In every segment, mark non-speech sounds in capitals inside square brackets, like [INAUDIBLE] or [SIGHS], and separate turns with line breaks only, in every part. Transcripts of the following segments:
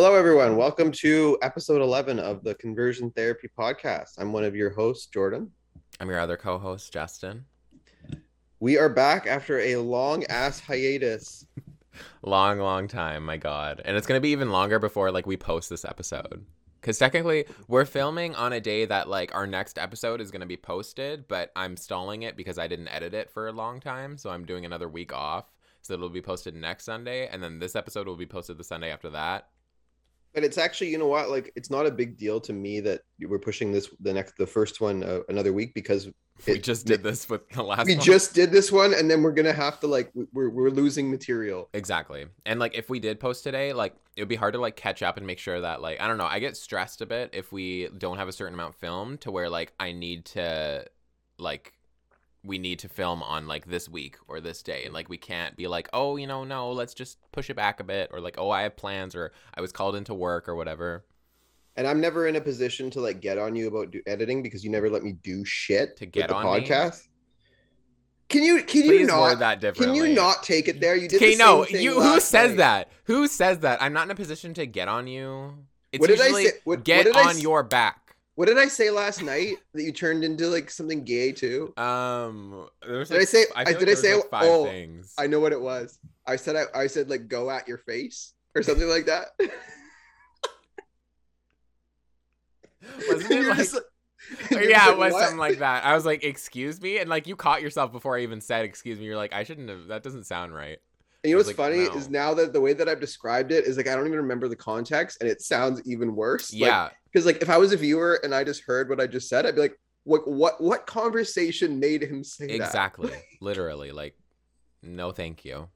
Hello, everyone. Welcome to episode 11 of the Conversion Therapy Podcast. I'm one of your hosts, Jordan.
I'm your other co-host, Justin.
We are back after a long ass hiatus. [LAUGHS]
long, long time, my god. And it's gonna be even longer before like we post this episode. Because technically, we're filming on a day that like our next episode is gonna be posted, but I'm stalling it because I didn't edit it for a long time, so I'm doing another week off. So it'll be posted next Sunday, and then this episode will be posted the Sunday after that.
But it's actually, you know what? Like, it's not a big deal to me that we're pushing this the next, the first one uh, another week because
we just did this with the last
We
one.
just did this one, and then we're gonna have to like we- we're we're losing material.
Exactly. And like if we did post today, like it would be hard to like catch up and make sure that like I don't know, I get stressed a bit if we don't have a certain amount filmed to where like I need to like we need to film on like this week or this day and like we can't be like, "Oh, you know, no, let's just push it back a bit" or like, "Oh, I have plans" or I was called into work or whatever
And I'm never in a position to like get on you about do- editing because you never let me do shit
To get
the
on me?
podcast. Can you can you not
that
can you not take it there? You did.
Okay,
the
no. You who says
night.
that? Who says that? I'm not in a position to get on you. It's
What did I say- what-
get
what did I
on
s-
your back.
What did I say last night that you turned into like something gay too?
Um,
Did I say-
I
I-
like
did I say-
like, five
oh,
things?
I know what it was. I said I, I said like go at your face or something like that. [LAUGHS]
Wasn't it like?
just like- [LAUGHS] you're just
yeah,
like,
it was
"What?"
something like that. I was like, "Excuse me," and like you caught yourself before I even said "excuse me." You're like, "I shouldn't have." That doesn't sound right.
And you know what's
like,
funny
no.
is now that the way that I've described it is like I don't even remember the context and it sounds even worse.
Yeah,
Because like if I was a viewer and I just heard what I just said, I'd be like, what what what conversation made him say that?
exactly. Literally, like, no, thank you.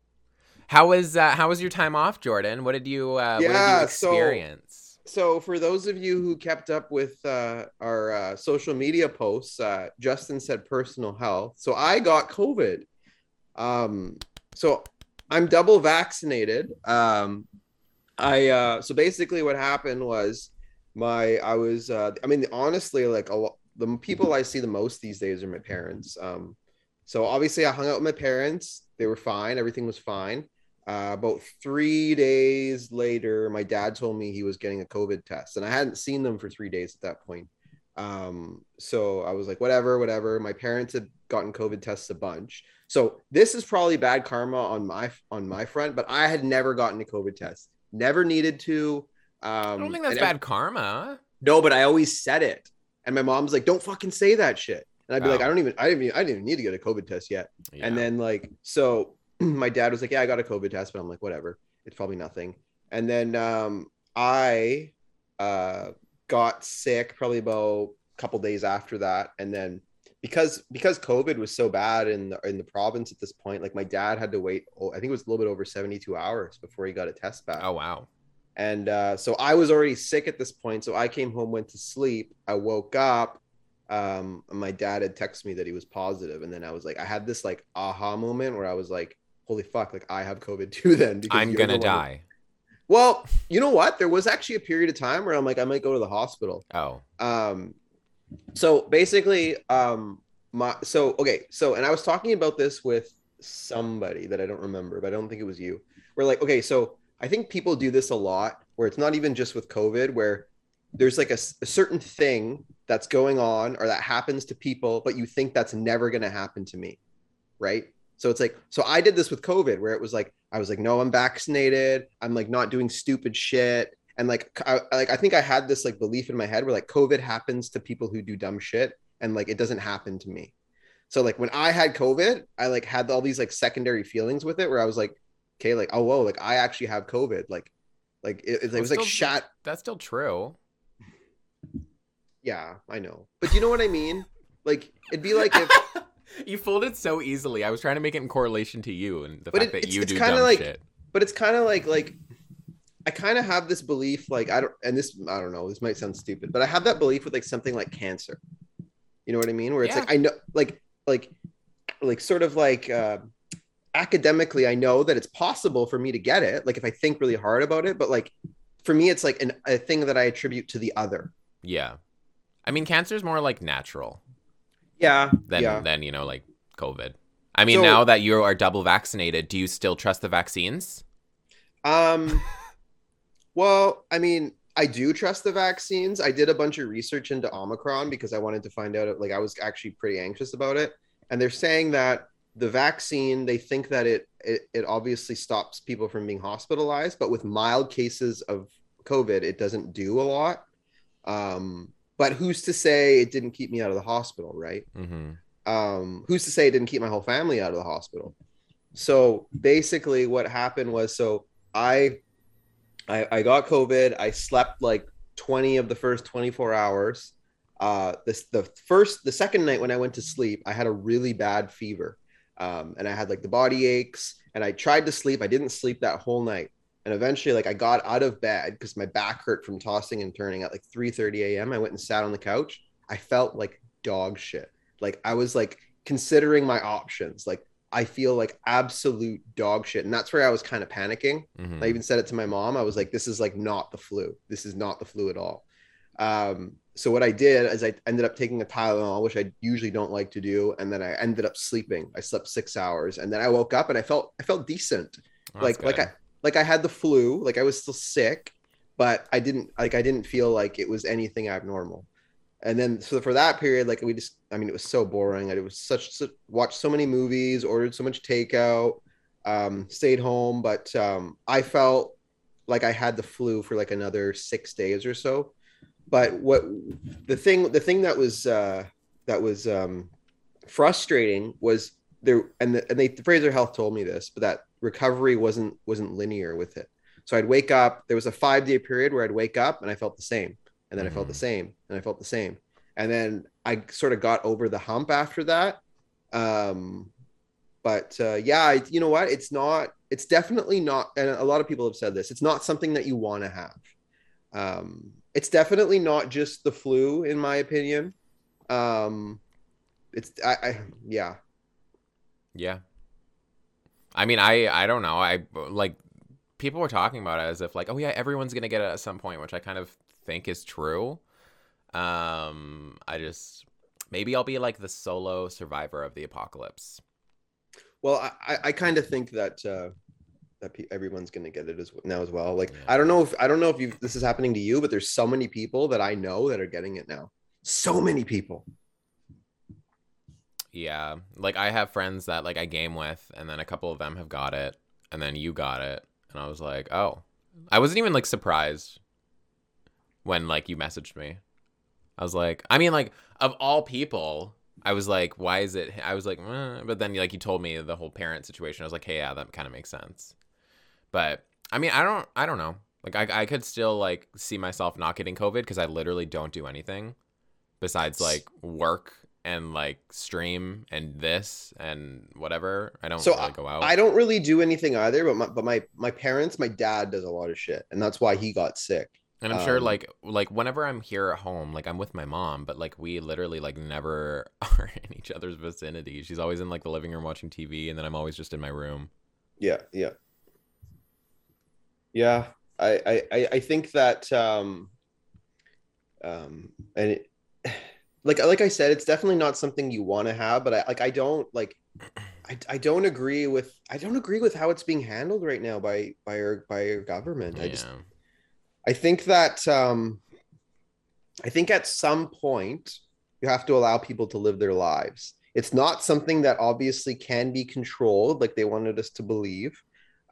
How was uh, how was your time off, Jordan? What did you uh, what
Yeah,
did you
so-
experience?
So for those of you who kept up with uh, our uh, social media posts, uh, Justin said personal health. So I got COVID. Um, so I'm double vaccinated. Um, I uh, so basically what happened was my I was uh, I mean honestly like a lot, the people I see the most these days are my parents. Um, so obviously I hung out with my parents. They were fine. Everything was fine. Uh, about three days later, my dad told me he was getting a COVID test, and I hadn't seen them for three days at that point. Um, so I was like, whatever, whatever. My parents had gotten COVID tests a bunch, so this is probably bad karma on my on my front. But I had never gotten a COVID test, never needed to. Um,
I don't think that's bad karma.
no, but I always said it, and my mom's like, "Don't fucking say that shit." And I'd be like,
Oh.
"I don't even, I didn't, even, I didn't even need to get a COVID test yet."
Yeah.
And then like so [CLEARS THROAT] my dad was like, Yeah, I got a COVID test, but I'm like, whatever. It's probably nothing. And then um I uh got sick probably about a couple days after that. And then because because COVID was so bad in the in the province at this point, like my dad had to wait, oh, I think it was a little bit over 72 hours before he got a test back.
oh wow.
And uh, so I was already sick at this point. So I came home, went to sleep. I woke up. Um, my dad had texted me that he was positive, and then I was like, I had this like aha moment where I was like, "Holy fuck! Like I have COVID [LAUGHS] too." Then
I'm gonna die.
Well, you know what? There was actually a period of time where I'm like, I might go to the hospital.
Oh,
Um, so basically, um, my so okay, so and I was talking about this with somebody that I don't remember, but I don't think it was you. We're like, okay, so I think people do this a lot, where it's not even just with COVID, where there's like a certain thing that's going on or that happens to people, but you think that's never going to happen to me, right? So it's like, so I did this with COVID, where it was like, I was like, no, I'm vaccinated. I'm like not doing stupid shit. And like, I, like I think I had this like belief in my head where like COVID happens to people who do dumb shit, and like it doesn't happen to me. So like when I had COVID, I like had all these like secondary feelings with it, where I was like, okay, like oh whoa, like I actually have COVID, like, like it, it
Well,
was like
still-
shat.
that's still true.
Yeah, I know, but you know what I mean? Like it'd be like if [LAUGHS]
you fooled it so easily. I was trying to make it in correlation to you and the
But
fact
it-
that you
it's
do
kinda
dumb
like-
shit.
but it's kind of like like I kind of have this belief like I don't and this I don't know this might sound stupid but I have that belief with like something like cancer you know what I mean where it's
Yeah.
like I know like like like sort of like uh academically I know that it's possible for me to get it like if I think really hard about it but like for me it's like an, a thing that I attribute to the other
Yeah. I mean, cancer is more like natural
yeah
than
yeah
than you know like COVID. I mean,
So-
now that you are double vaccinated, do you still trust the vaccines?
Um, [LAUGHS] Well, I mean, I do trust the vaccines. I did a bunch of research into Omicron because I wanted to find out. Like, I was actually pretty anxious about it, and they're saying that the vaccine, they think that it it, it obviously stops people from being hospitalized, but with mild cases of COVID, it doesn't do a lot. Um, but who's to say it didn't keep me out of the hospital, right?
Mm-hmm.
Um, who's to say it didn't keep my whole family out of the hospital? So basically, what happened was, so I, I, I got COVID. I slept like 20 of the first 24 hours. Uh, this the first, the second night when I went to sleep, I had a really bad fever, um, and I had like the body aches. And I tried to sleep. I didn't sleep that whole night. And eventually like i got out of bed because my back hurt from tossing and turning at like 3 30 a.m i went and sat on the couch. I felt like dog shit. Like i was like considering my options. Like i feel like absolute dog shit. And that's where i was kind of panicking.
Mhm.
i even said it to my mom. I was like this is like not the flu. This is not the flu at all. Um so what i did is i ended up taking a tylenol which i usually don't like to do and then i ended up sleeping i slept six hours and then i woke up and i felt i felt decent like like. I like I had the flu, like I was still sick, but I didn't like I didn't feel like it was anything abnormal. And then so for that period, like we just I mean it was so boring. It was such, such watched so many movies, ordered so much takeout, um, stayed home, but um, I felt like I had the flu for like another six days or so. But what the thing the thing that was uh, that was um, frustrating was there and the, and they Fraser Health told me this, but that recovery wasn't wasn't linear with it. So I'd wake up. There was a five day period where I'd wake up and I felt the same, and then I felt the
Mhm.
same, and I felt the same, and then I sort of got over the hump after that. Um, but uh, yeah, I, you know what? It's not. It's definitely not. And a lot of people have said this. It's not something that you want to have. Um, it's definitely not just the flu, in my opinion. Um, it's I, I yeah.
Yeah. I mean, I I don't know. I like people were talking about it as if like, oh yeah, everyone's gonna get it at some point, which I kind of think is true. Um, I just maybe I'll be like the solo survivor of the apocalypse.
Well, I, I, I kind of think that uh, that pe- everyone's going to get it as now as well. Like
Yeah.
I don't know if I don't know if you this is happening to you, but there's so many people that I know that are getting it now. So many people.
Yeah, like I have friends that like I game with, and then a couple of them have got it, and then you got it, and I was like, oh, I wasn't even like surprised when like you messaged me. I was like, I mean, like of all people, I was like, why is it? I was like, eh, but then like you told me the whole parent situation. I was like, hey, yeah, that kind of makes sense. But I mean, I don't, I don't know. Like I, I could still like see myself not getting COVID because I literally don't do anything besides like work and like stream and this and whatever. I don't
So
really go out.
I don't really do anything either, but my but my my parents, my dad does a lot of shit, and that's why he got sick.
and I'm sure
um,
like like whenever I'm here at home, like I'm with my mom, but like we literally like never [LAUGHS] are in each other's vicinity. She's always in like the living room watching TV, and then I'm always just in my room.
Yeah, yeah, yeah. I I I- think that um um and it, [SIGHS] like like I said, it's definitely not something you want to have, but I like I don't like I, I don't agree with I don't agree with how it's being handled right now by by our by our government. I just I think that um I think at some point you have to allow people to live their lives. It's not something that obviously can be controlled like they wanted us to believe.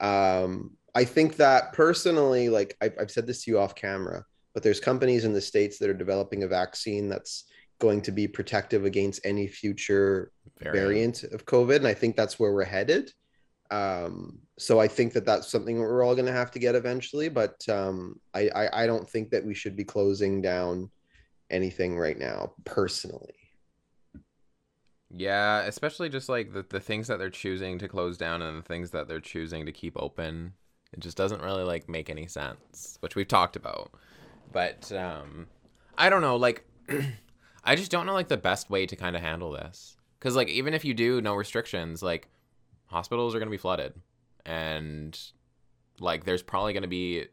Um I think that personally, like I've, I've said this to you off camera, but there's companies in the states that are developing a vaccine that's going to be protective against any future variant of COVID, and I think that's where we're headed. Um, so I think that that's something that we're all going to have to get eventually, but um, I, I I don't think that we should be closing down anything right now, personally.
Yeah, especially just like the, the things that they're choosing to close down and the things that they're choosing to keep open. It just doesn't really like make any sense, which we've talked about. But um I don't know, like [CLEARS THROAT] I just don't know like the best way to kind of handle this. Cuz like even if you do no restrictions, like hospitals are going to be flooded and like there's probably going to be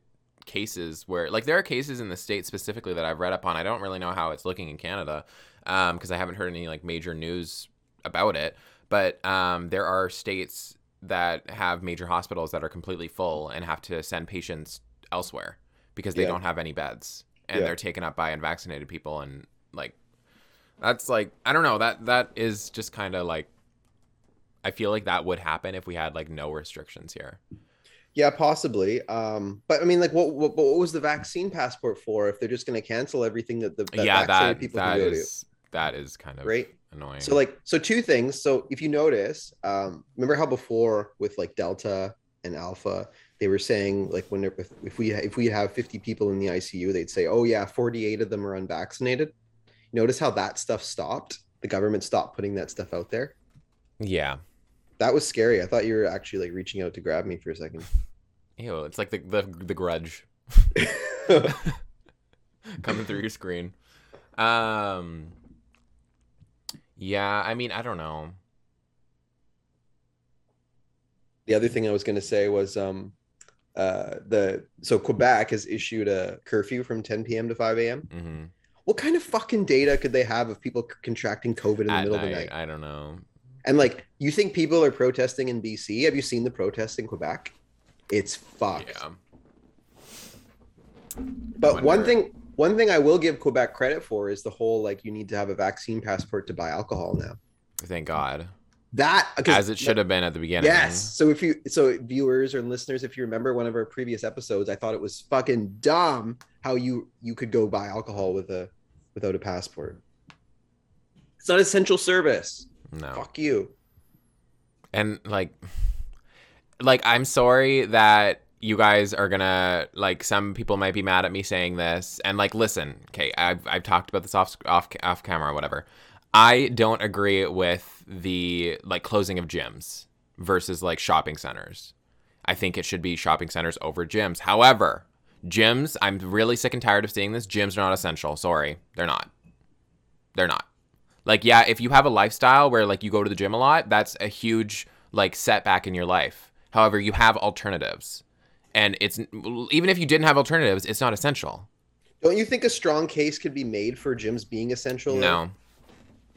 cases where like there are cases in the state specifically that I've read up on. I don't really know how it's looking in Canada um because I haven't heard any like major news about it, but um there are states that have major hospitals that are completely full and have to send patients elsewhere because they
Yeah.
don't have any beds and
Yeah.
they're taken up by unvaccinated people and like that's like I don't know that that is just kind of like I feel like that would happen if we had like no restrictions here.
Yeah, possibly. Um, but I mean, like, what, what what was the vaccine passport for? If they're just going to cancel everything that the that
yeah,
vaccinated
that
people
that
can go
is that is kind of
right?
Annoying.
So like, so two things. So if you notice, um, remember how before with like Delta and Alpha, they were saying like when if, if we if we have fifty people in the ICU, they'd say, oh yeah, forty eight of them are unvaccinated. Notice how that stuff stopped. The government stopped putting that stuff out there.
yeah.
That was scary. I thought you were actually like reaching out to grab me for a second.
Ew, it's like the the, the grudge [LAUGHS] [LAUGHS] coming through your screen. Um Yeah, I mean, I don't know.
the other thing I was going to say was um, uh, the so Quebec has issued a curfew from 10 p.m. to 5 a.m.
hmm
What kind of fucking data could they have of people contracting COVID in the
At
middle
night,
of the night?
I don't know.
And like, you think people are protesting in BC? Have you seen the protests in Quebec? It's fucked.
Yeah.
But one thing, one thing I will give Quebec credit for is the whole like you need to have a vaccine passport to buy alcohol now.
Thank God.
That
As it should have been at the beginning.
Yes. So if you so viewers or listeners, if you remember one of our previous episodes, I thought it was fucking dumb how you you could go buy alcohol with a without a passport. It's not essential service.
No.
Fuck you.
and like like i'm sorry that you guys are gonna like some people might be mad at me saying this and like listen okay i've, I've talked about this off off off camera whatever. I don't agree with the like closing of gyms versus like shopping centers. I think it should be shopping centers over gyms. However gyms i'm really sick and tired of seeing this. Gyms are not essential. Sorry. They're not. They're not. Like yeah if you have a lifestyle where like you go to the gym a lot that's a huge like setback in your life. However you have alternatives and it's even if you didn't have alternatives it's not essential.
Don't you think a strong case could be made for gyms being essential?
no.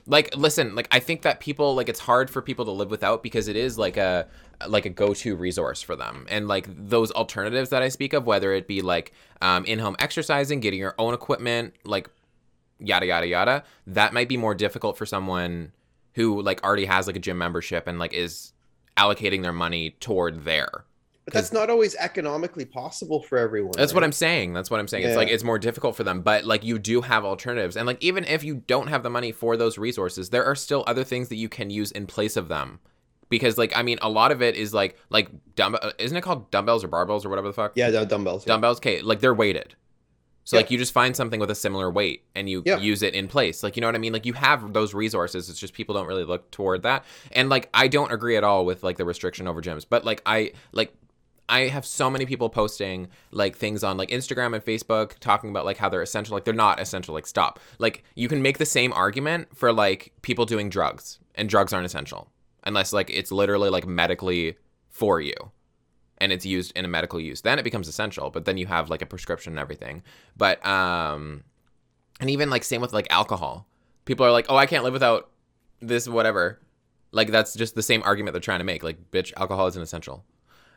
Like listen like i think that people like it's hard for people to live without because it is like a like a go-to resource for them. And like those alternatives that i speak of whether it be like um, in-home exercising getting your own equipment like yada yada yada that might be more difficult for someone who like already has like a gym membership and like is allocating their money toward there
But that's not always economically possible for everyone.
That's what? I'm saying. That's what I'm saying. It's like it's more difficult for them, but like you do have alternatives. And like even if you don't have the money for those resources, there are still other things that you can use in place of them. Because like I mean, a lot of it is like like dumb uh, isn't it called dumbbells or barbells or whatever the fuck?
Yeah, dumbbells. yeah.
Dumbbells, okay, like they're weighted. So
Yeah.
like you just find something with a similar weight and you
Yeah.
use it in place. Like you know what I mean? Like you have those resources. It's just people don't really look toward that. And like I don't agree at all with like the restriction over gyms. But like I like I have so many people posting like things on like Instagram and Facebook talking about like how they're essential. Like they're not essential. Like stop. Like you can make the same argument for like people doing drugs and drugs aren't essential unless like it's literally like medically for you and it's used in a medical use. Then it becomes essential, but then you have like a prescription and everything. But um and even like same with like alcohol. People are like, "Oh, I can't live without this whatever." Like that's just the same argument they're trying to make. Like, bitch, alcohol isn't essential.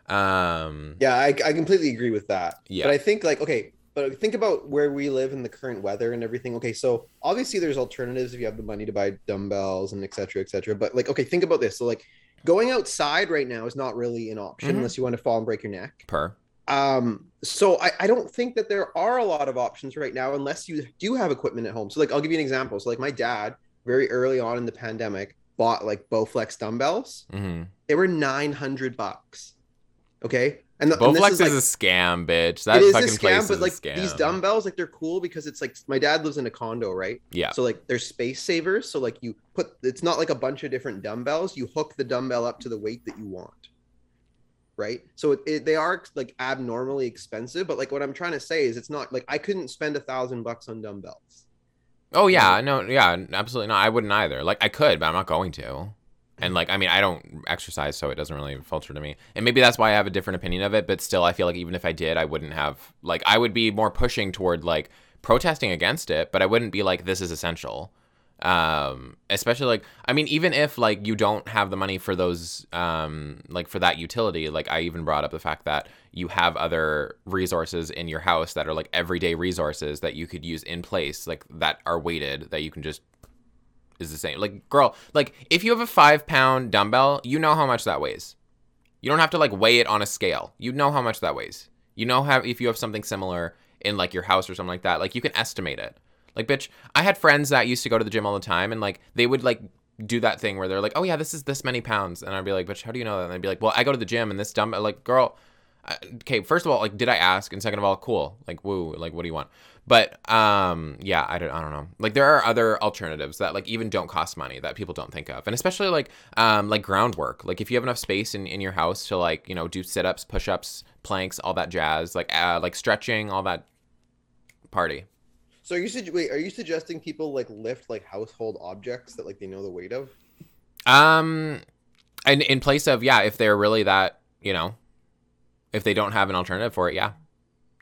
Um
Yeah, I, I completely agree with that.
Yeah.
But I think like okay, but think about where we live in the current weather and everything. Okay, so obviously there's alternatives if you have the money to buy dumbbells and et cetera, et cetera. But like, okay, think about this. So like going outside right now is not really an option
Mhm.
unless you want to fall and break your neck.
per.
Um, so I, I don't think that there are a lot of options right now unless you do have equipment at home. So like I'll give you an example. So like my dad, very early on in the pandemic, bought like Bowflex dumbbells.
Mhm.
They were 900 bucks. Okay. And, the, and this
Bowflex
is,
is,
like,
a scam, bitch. That
is
fucking
a
place
scam, but
is
like
a scam.
these dumbbells, like they're cool because it's like my dad lives in a condo, right?
Yeah.
So like they're space savers. So like you put it's not like a bunch of different dumbbells. You hook the dumbbell up to the weight that you want. Right. So it, it, they are like abnormally expensive, but like what I'm trying to say is it's not like I couldn't spend a thousand bucks on dumbbells.
Oh yeah, no, yeah, absolutely not. I wouldn't either. Like I could, but I'm not going to. And like, I mean, I don't exercise, so it doesn't really filter to me. And maybe that's why I have a different opinion of it. But still, I feel like even if I did, I wouldn't have like I would be more pushing toward like protesting against it, but I wouldn't be like this is essential. um especially like i mean even if like you don't have the money for those um like for that utility like i even brought up the fact that you have other resources in your house that are like everyday resources that you could use in place like that are weighted that you can just is the same like girl like if you have a five pound dumbbell you know how much that weighs you don't have to like weigh it on a scale you know how much that weighs you know how if you have something similar in like your house or something like that like you can estimate it like, bitch, I had friends that used to go to the gym all the time, and like they would like do that thing where they're like, "Oh yeah, this is this many pounds," and I'd be like, "Bitch, how do you know that?" And they'd be like, "Well, I go to the gym, and this dumb like girl." Okay, first of all, like, did I ask? And second of all, cool. Like, woo. Like, what do you want? But um, yeah, I don't, I don't know. Like, there are other alternatives that like even don't cost money that people don't think of, and especially like um, like groundwork. Like, if you have enough space in in your house to like you know do sit ups, push ups, planks, all that jazz, like uh, like stretching, all that party.
So are you su- wait? Are you suggesting people like lift like household objects that like they know the weight of?
Um, and in place of yeah, if they're really that you know, if they don't have an alternative for it, yeah,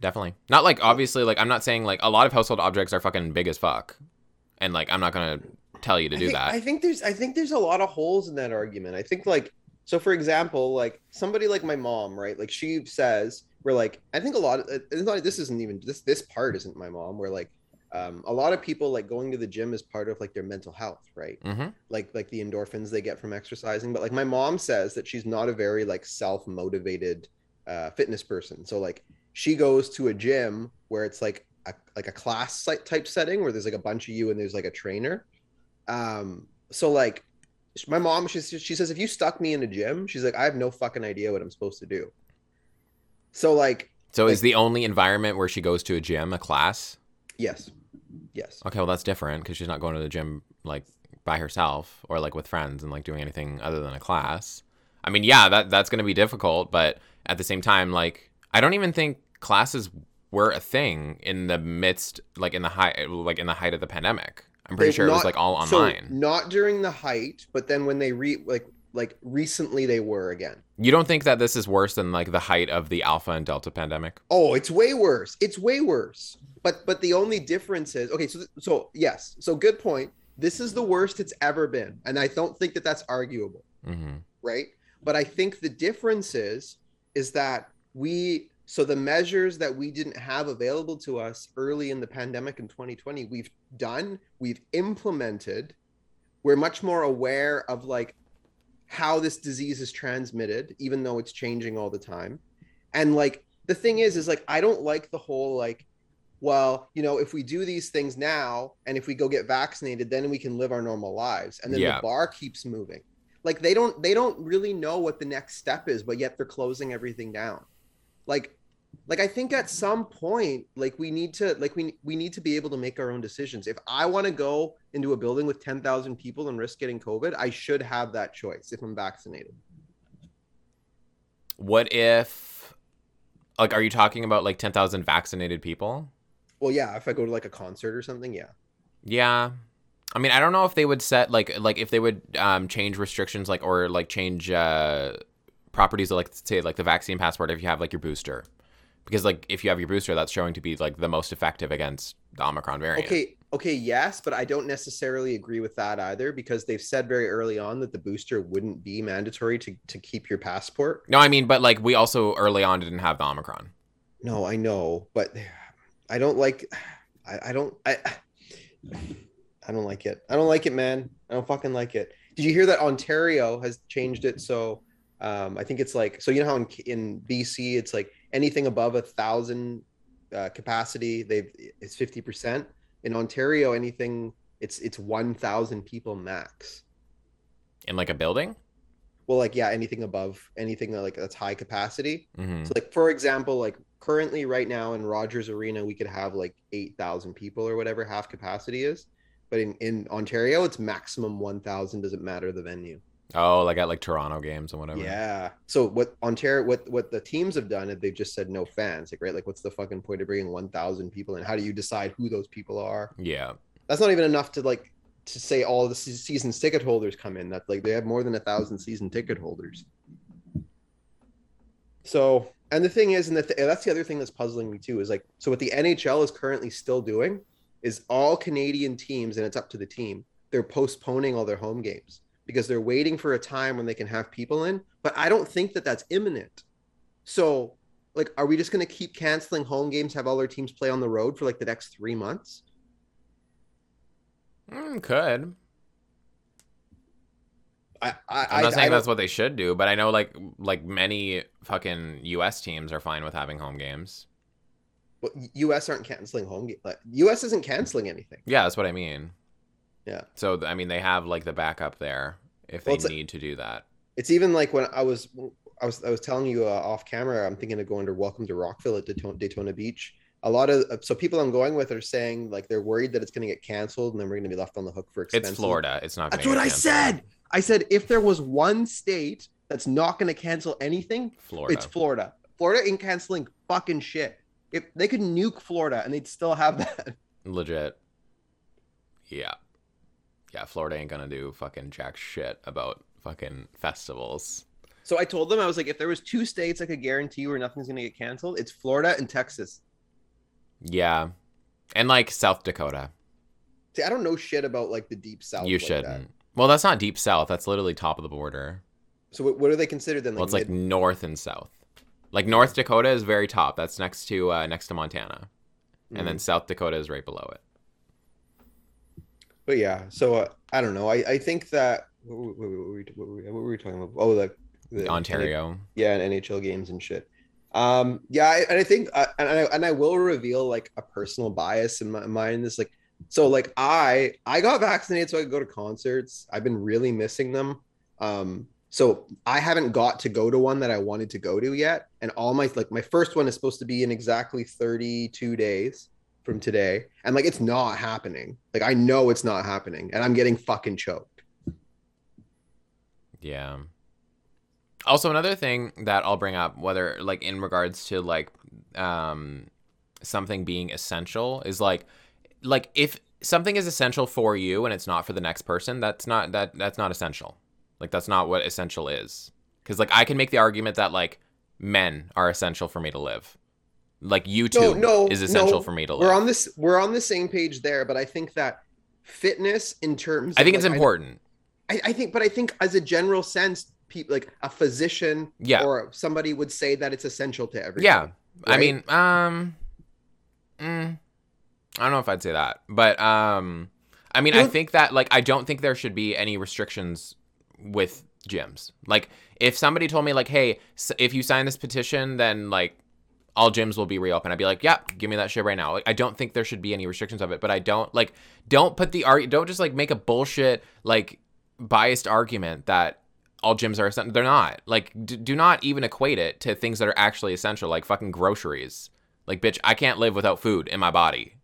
definitely. Not like obviously like I'm not saying like a lot of household objects are fucking big as fuck, and like I'm not gonna tell you to do
think,
that.
I think there's I think there's a lot of holes in that argument. I think like so for example, like somebody like my mom, right? Like she says we're like I think a lot of it's not this isn't even this this part isn't my mom. We're like um, a lot of people like going to the gym is part of like their mental health right
mm-hmm.
like like the endorphins they get from exercising but like my mom says that she's not a very like self-motivated uh, fitness person so like she goes to a gym where it's like a, like a class type setting where there's like a bunch of you and there's like a trainer um so like my mom she, she says if you stuck me in a gym she's like i have no fucking idea what i'm supposed to do so like
so
like,
is the only environment where she goes to a gym a class
yes Yes.
Okay, well that's different because she's not going to the gym like by herself or like with friends and like doing anything other than a class. I mean, yeah, that that's going to be difficult, but at the same time, like I don't even think classes were a thing in the midst, like in the high, like in the height of the pandemic. I'm pretty they, sure not, it was like all online.
So not during the height, but then when they re like like recently they were again.
You don't think that this is worse than like the height of the alpha and delta pandemic?
Oh, it's way worse. It's way worse. But but the only difference is okay. So so yes. So good point. This is the worst it's ever been, and I don't think that that's arguable,
mm-hmm.
right? But I think the difference is is that we so the measures that we didn't have available to us early in the pandemic in 2020, we've done, we've implemented. We're much more aware of like how this disease is transmitted, even though it's changing all the time. And like the thing is, is like I don't like the whole like, well, you know, if we do these things now and if we go get vaccinated, then we can live our normal lives. And then yeah. the bar keeps moving. Like they don't they don't really know what the next step is, but yet they're closing everything down. Like like i think at some point like we need to like we we need to be able to make our own decisions. If i want to go into a building with 10,000 people and risk getting covid i should have that choice if i'm vaccinated.
What if like are you talking about like 10,000 vaccinated people?
Well yeah if i go to like a concert or something yeah.
Yeah. I mean, I don't know if they would set like like if they would um, change restrictions like or like change uh, properties of like say like the vaccine passport if you have like your booster. Because like if you have your booster that's showing to be like the most effective against the omicron variant.
Okay okay yes but i don't necessarily agree with that either because they've said very early on that the booster wouldn't be mandatory to, to keep your passport.
No i mean but like we also early on didn't have the omicron.
No i know but i don't like i, I don't i i don't like it. I don't like it man. I don't fucking like it. Did you hear that ontario has changed it so um, I think it's like so you know how in, in BC it's like anything above a thousand uh, capacity they've it's 50 percent in Ontario anything it's it's 1,000 people max
in like a building.
Well, like yeah, anything above anything that like that's high capacity.
Mm-hmm.
So like for example, like currently right now in Rogers Arena we could have like 8,000 people or whatever half capacity is, but in in Ontario it's maximum 1,000. Doesn't matter the venue.
Oh, like at like Toronto games and whatever.
Yeah. So what Ontario, what what the teams have done is they've just said no fans. Like right, like what's the fucking point of bringing one thousand people in? How do you decide who those people are?
Yeah.
That's not even enough to like to say all the season ticket holders come in. That like they have more than a thousand season ticket holders. So and the thing is, and the th- that's the other thing that's puzzling me too is like so what the NHL is currently still doing is all Canadian teams, and it's up to the team they're postponing all their home games because they're waiting for a time when they can have people in. But I don't think that that's imminent. So, like, are we just going to keep canceling home games, have all our teams play on the road for like the next three months?
Mm, could.
I, I,
I'm not saying
I
that's what they should do, but I know like like many fucking U.S. teams are fine with having home games.
well, U.S. aren't canceling home games. Like, U.S. isn't canceling anything.
Yeah, that's what I mean.
Yeah.
So I mean, they have like the backup there if
Well,
they need to do that.
It's even like when I was I was I was telling you uh, off camera. I'm thinking of going to Welcome to Rockville at Daytona, Daytona Beach. A lot of so people I'm going with are saying like they're worried that it's going to get canceled and then we're going to be left on the hook for expenses.
It's Florida. It's not.
That's what I said. I said if there was one state that's not going to cancel anything,
Florida.
it's Florida. Florida ain't canceling fucking shit. If they could nuke Florida and they'd still have that.
Legit. Yeah. Yeah, Florida ain't gonna do fucking jack shit about fucking festivals.
So I told them I was like, if there was two states I could guarantee where nothing's to get canceled, it's Florida and Texas.
Yeah. And like South Dakota.
See, I don't know shit about like the deep south.
you
like
shouldn't. Well, that's not deep south. That's literally top of the border.
So what, what do they consider then?
well, it's like north and south. Like North Dakota is very top. That's next to uh, next to Montana, and then
Mhm.
South Dakota is right below it.
But yeah, so uh, I don't know. I, I think that what, were- what, what, were we, what were we talking about? Oh, the, the
Ontario.
yeah, and NHL games and shit. Um, yeah, I, and I think, uh, and I and I will reveal like a personal bias in my mind. This like, so like I I got vaccinated so I could go to concerts. I've been really missing them. Um, so I haven't got to go to one that I wanted to go to yet. And all my like my first one is supposed to be in exactly 32 days from today, and like it's not happening. Like I know it's not happening, and I'm getting fucking choked.
Yeah. Also, another thing that I'll bring up, whether like in regards to like um something being essential, is like like if something is essential for you and it's not for the next person, that's not that that's not essential. Like that's not what essential is. Because like I can make the argument that like men are essential for me to live. Like YouTube
no,
is essential
no.
for me to live.
We're on this. We're on the same page there, but I think that fitness in terms.
I think it's
like,
important.
I, I think, but I think as a general sense, people like a physician
Yeah.
or somebody would say that it's essential to everything.
Yeah. I mean, um, mm, I don't know if I'd say that, but um, I mean, I think that like I don't think there should be any restrictions with gyms. Like, if somebody told me like, hey, if you sign this petition, then like all gyms will be reopened. I'd be like, yeah, give me that shit right now. Like, I don't think there should be any restrictions of it, but I don't like, don't put the art, don't just like make a bullshit like biased argument that all gyms are essential. They're not. Like, d- do not even equate it to things that are actually essential, like fucking groceries. Like, bitch, I can't live without food in my body.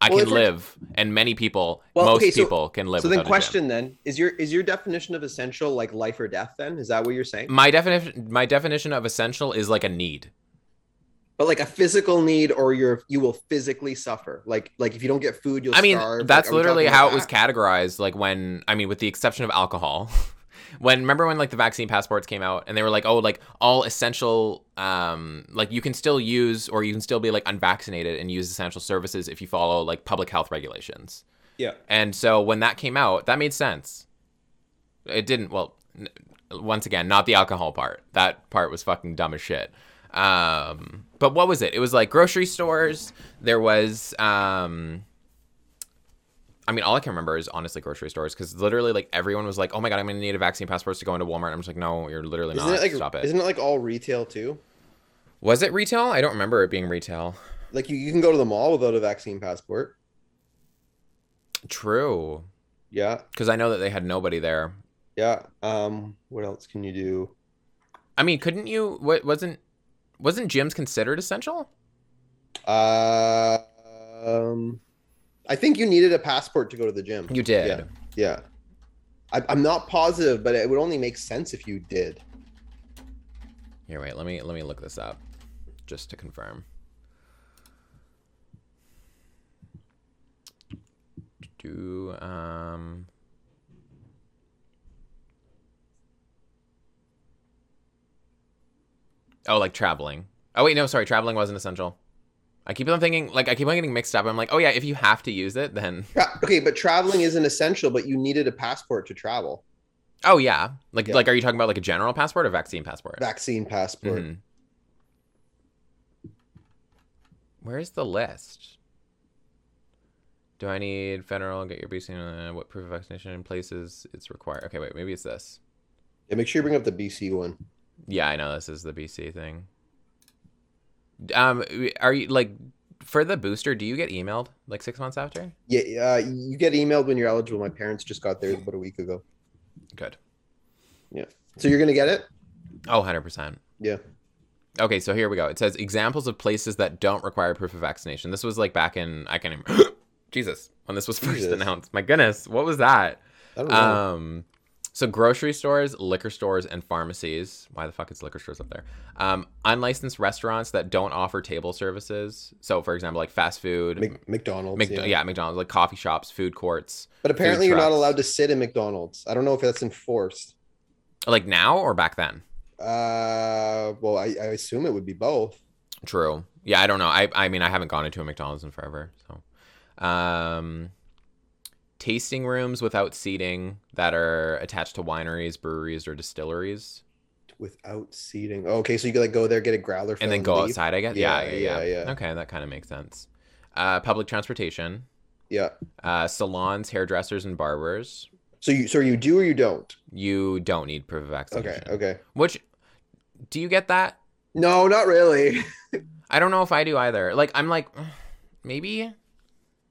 I
Well,
can live, and many people,
Well,
most
okay, so-
people can live.
So then,
without a gym.
question then is your is your definition of essential like life or death? Then is that what you're saying?
My definition, my definition of essential is like a need.
But like a physical need, or you're you will physically suffer. Like like if you don't get food, you'll.
I mean,
starve.
That's
we
literally how it was categorized. Like when, I mean, with the exception of alcohol, [LAUGHS] when remember when like the vaccine passports came out and they were like, oh, like all essential, um, like you can still use or you can still be like unvaccinated and use essential services if you follow like public health regulations.
Yeah.
And so when that came out, that made sense. It didn't. Well, n- once again, not the alcohol part. That part was fucking dumb as shit. Um, but what was it? It was like grocery stores. There was, um, I mean, all I can remember is honestly grocery stores because literally, like everyone was like, "Oh my god, I'm gonna need a vaccine passport to go into Walmart." I'm just like, "No, you're literally
Isn't
not.
it like
Stop it."
isn't it like all retail too?
was it retail? I don't remember it being retail.
Like you, you can go to the mall without a vaccine passport.
True,
Yeah,
because I know that they had nobody there.
yeah. Um, what else can you do?
I mean, couldn't you? What wasn't wasn't gyms considered essential?
Uh, um, I think you needed a passport to go to the gym.
You did.
Yeah. Yeah. I, I'm not positive, but it would only make sense if you did.
Here, wait. Let me let me look this up, just to confirm. Do um. Oh, like traveling. Oh wait, no, sorry, traveling wasn't essential. I keep on thinking like I keep on getting mixed up. I'm like, oh yeah, if you have to use it, then
Tra- okay, but traveling isn't essential, but you needed a passport to travel.
oh yeah, like
Yeah.
like are you talking about like a general passport or vaccine passport?
Vaccine passport.
Mhm. Where's the list? Do I need federal? Get your BC. Uh, what proof of vaccination in places it's required? Okay, wait, maybe it's this.
Yeah, make sure you bring up the BC one.
Yeah, I know this is the BC thing. Um, are you like for the booster? Do you get emailed like six months after?
Yeah, uh, you get emailed when you're eligible. My parents just got theirs about a week ago.
Good. Yeah.
So you're gonna get it?
Oh, 100 percent.
Yeah.
Okay, so here we go. It says examples of places that don't require proof of vaccination. This was like back in I can't even [GASPS] Jesus when this was first
Jesus.
announced. My goodness, what was that?
I don't know.
Um, so grocery stores, liquor stores, and pharmacies. Why the fuck is liquor stores up there? Um, unlicensed restaurants that don't offer table services. So, for example, like fast food,
Mc- McDonald's.
Mc-
yeah.
yeah. McDonald's, like coffee shops, food courts.
But apparently you're not allowed to sit in McDonald's. I don't know if that's enforced.
Like now or back then?
Uh, well, I, I assume it would be both.
True. Yeah, I don't know. I I mean, I haven't gone into a McDonald's in forever. So, um, tasting rooms without seating that are attached to wineries, breweries, or distilleries,
Without seating. Okay, so you could like go there, get a growler,
and then go
leave?
outside. I guess.
Yeah,
Yeah, yeah, yeah.
yeah, yeah.
Okay, that kind of makes sense. Uh, public transportation,
Yeah.
uh, salons, hairdressers, and barbers.
So you so you do or you don't?
You don't need proof of vaccination.
Okay. Okay.
Which, do you get that?
No, not really. [LAUGHS]
I don't know if I do either. Like I'm like [SIGHS] maybe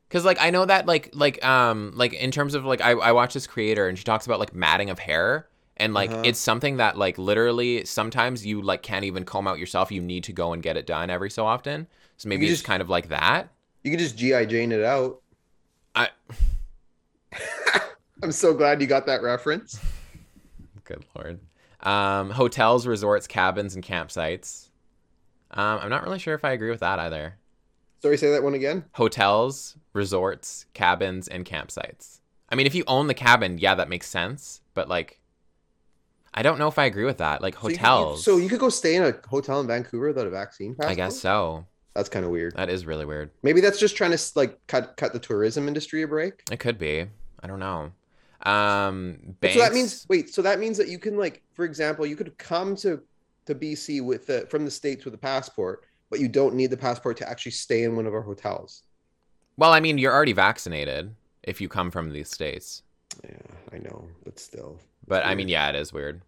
cuz like I know that like like um like in terms of like I I watch this creator and she talks about like matting of hair and like
Uh-huh.
it's something that like literally sometimes you like can't even comb out yourself. You need to go and get it done every so often. So maybe it's
just-
kind of like that.
You can just GI Jane it out.
I [LAUGHS]
I'm so glad you got that reference.
good lord. Um hotels, resorts, cabins and campsites. Um I'm not really sure if I agree with that either.
Sorry, say that one again.
hotels, resorts, cabins, and campsites. I mean, if you own the cabin, yeah, that makes sense. But like, I don't know if I agree with that. Like
So you- you-
hotels.
So you, could go stay in a hotel in Vancouver without a vaccine passport.
I guess so.
that's kind of weird.
That is really weird.
Maybe that's just trying to like cut cut the tourism industry a break.
It could be. I don't know. Um.
So that means wait. So that means that you can like, for example, you could come to to BC with the from the states with a passport, but you don't need the passport to actually stay in one of our hotels.
Well, I mean, you're already vaccinated if you come from these states.
Yeah, I know, but still.
But I mean, yeah, it is weird.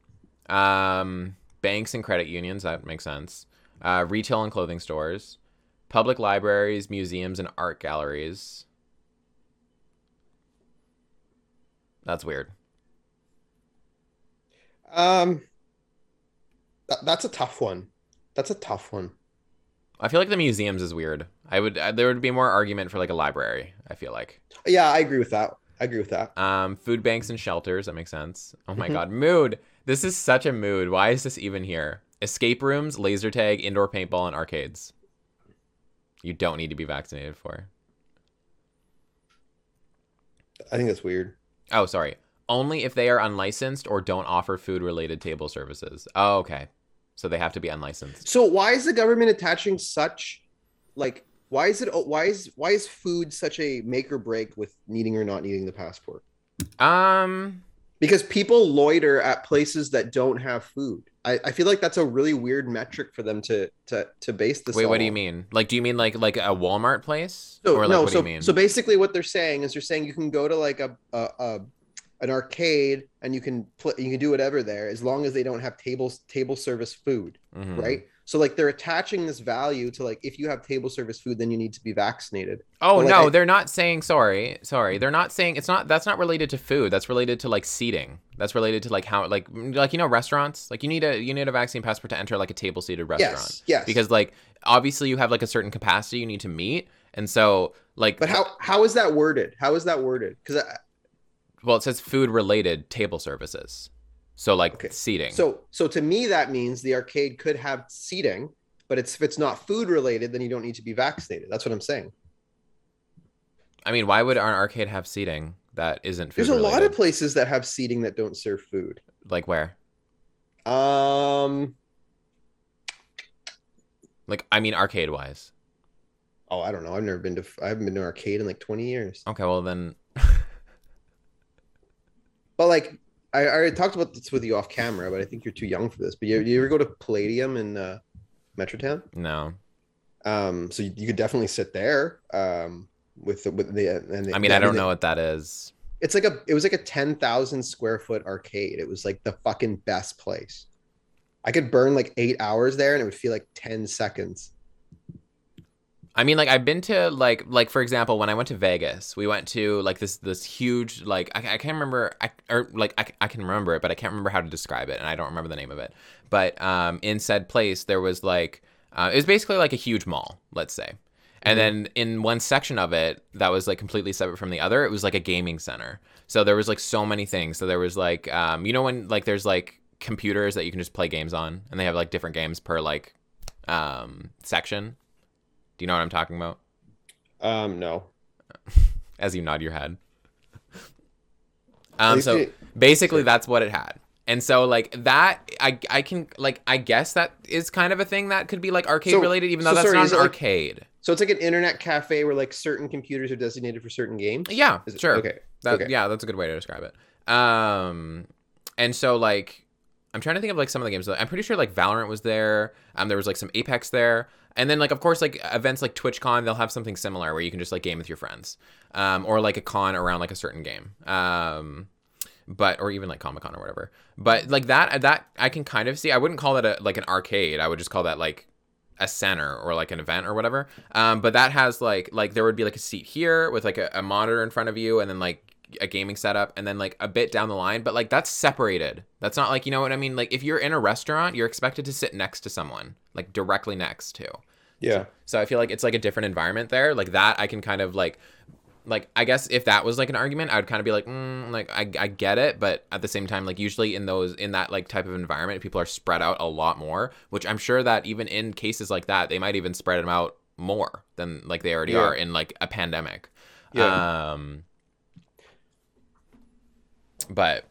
Um, banks and credit unions, that makes sense. Uh, retail and clothing stores, public libraries, museums, and art galleries. That's weird.
Um, that, that's a tough one. That's a tough one.
I feel like the museums is weird. I would uh, there would be more argument for like a library. I feel like
Yeah, I agree with that. I agree with that.
um, food banks and shelters. That makes sense. Oh my
Mhm.
god, mood. This is such a mood. Why is this even here? Escape rooms, laser tag, indoor paintball, and arcades. You don't need to be vaccinated for.
I think that's weird.
Oh, sorry. Only if they are unlicensed or don't offer food related table services. Oh, okay. So they have to be unlicensed.
So why is the government attaching such like why is it why is why is food such a make or break with needing or not needing the passport?
Um,
Because people loiter at places that don't have food. I, I feel like that's a really weird metric for them to to to base this.
wait, what do you mean? Like, do you mean like like a Walmart place?
So
or like,
no,
what
so
do you mean?
so basically what they're saying is they're saying you can go to like a a, a an arcade and you can you can do whatever there as long as they don't have tables table service food.
Mhm.
right? So like they're attaching this value to like if you have table service food, then you need to be vaccinated.
Oh
like,
no,
I-
they're not saying sorry. Sorry, they're not saying it's not. That's not related to food. That's related to like seating. That's related to like how like like you know restaurants. Like you need a you need a vaccine passport to enter like a table seated restaurant.
Yes, yes.
Because like obviously you have like a certain capacity you need to meet, and so like
but how how is that worded? How is that worded? Because
well it says food related table services. So like
Okay.
seating.
so so to me that means the arcade could have seating, but it's if it's not food related, then you don't need to be vaccinated. That's what I'm saying.
I mean, why would an arcade have seating that isn't food
There's a lot of places that have seating that don't serve food.
like where?
Um,
Like I mean arcade wise.
Oh, I don't know. I've never been to. I haven't been to an arcade in like twenty years.
Okay, well then.
But like, I, I already talked about this with you off camera, but I think you're too young for this. But you, you ever go to Palladium in uh, Metrotown?
no.
Um, so you, you could definitely sit there. Um, with the with the and the,
I mean, I don't know what that is.
It's like a it was like a ten thousand square foot arcade. It was like the fucking best place. I could burn like eight hours there, and it would feel like ten seconds.
I mean, like I've been to like like for example, when I went to Vegas, we went to like this this huge like I, I can't remember I or like I, I can remember it, but I can't remember how to describe it, and I don't remember the name of it. But um, in said place, there was like uh, it was basically like a huge mall, let's say, and then in one section of it that was like completely separate from the other, it was like a gaming center. So there was like so many things. So there was like um, you know when like there's like computers that you can just play games on, and they have like different games per like um section. Do you know what I'm talking about?
Um, no. [LAUGHS]
As you nod your head. Um, so
it-
basically, that's what it had, and so like that, I I can like I guess that is kind of a thing that could be like arcade
So-
related, even though
so
that's
sorry,
not an
it like-
arcade.
So it's like an internet cafe where like certain computers are designated for certain games.
Yeah,
Is it-
sure.
Okay.
That,
okay.
Yeah, that's a good way to describe it. Um, and so like, I'm trying to think of like some of the games. I'm pretty sure like Valorant was there. Um, there was like some Apex there, and then like of course like events like TwitchCon, they'll have something similar where you can just like game with your friends, um, or like a con around like a certain game. Um, but or even like Comic Con or whatever. But like that that I can kind of see. I wouldn't call that a like an arcade. I would just call that like a center or like an event or whatever. Um, but that has like like there would be like a seat here with like a, a monitor in front of you, and then like a gaming setup, and then like a bit down the line. But like that's separated. That's not like you know what I mean. Like if you're in a restaurant, you're expected to sit next to someone, like directly next to.
Yeah.
So I feel like it's like a different environment there. Like that, I can kind of like, like I guess if that was like an argument, I would kind of be like, mm, like I, I get it, but at the same time, like usually in those in that like type of environment, people are spread out a lot more. Which I'm sure that even in cases like that, they might even spread them out more than like they already
Yeah.
are in like a pandemic.
Yeah.
Um. But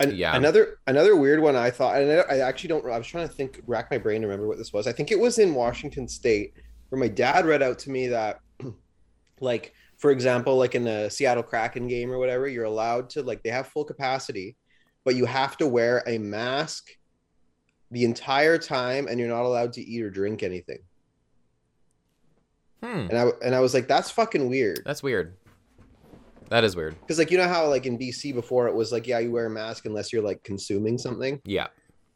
An-
Yeah.
Another another weird one I thought, and I, I actually don't. I was trying to think, rack my brain to remember what this was. I think it was in Washington State, where my dad read out to me that, [CLEARS THROAT] like, for example, like in a Seattle Kraken game or whatever, you're allowed to like they have full capacity, but you have to wear a mask the entire time, and you're not allowed to eat or drink anything.
hmm,
And I and I was like, that's fucking weird.
that's weird. That is weird.
Because like you know how like in BC before it was like yeah you wear a mask unless you're like consuming something.
Yeah.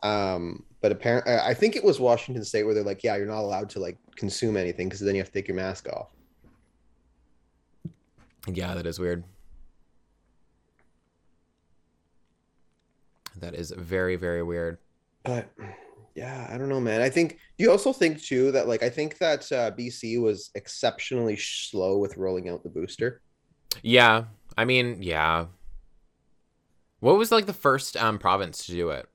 Um, but apparently, I think it was Washington State where they're like, yeah, you're not allowed to like consume anything because then you have to take your mask off.
Yeah, that is weird. That is very, very weird.
But yeah, I don't know, man. I think you also think too that like I think that uh, BC was exceptionally slow with rolling out the booster.
Yeah, I mean, yeah. What was like the first um province to do it?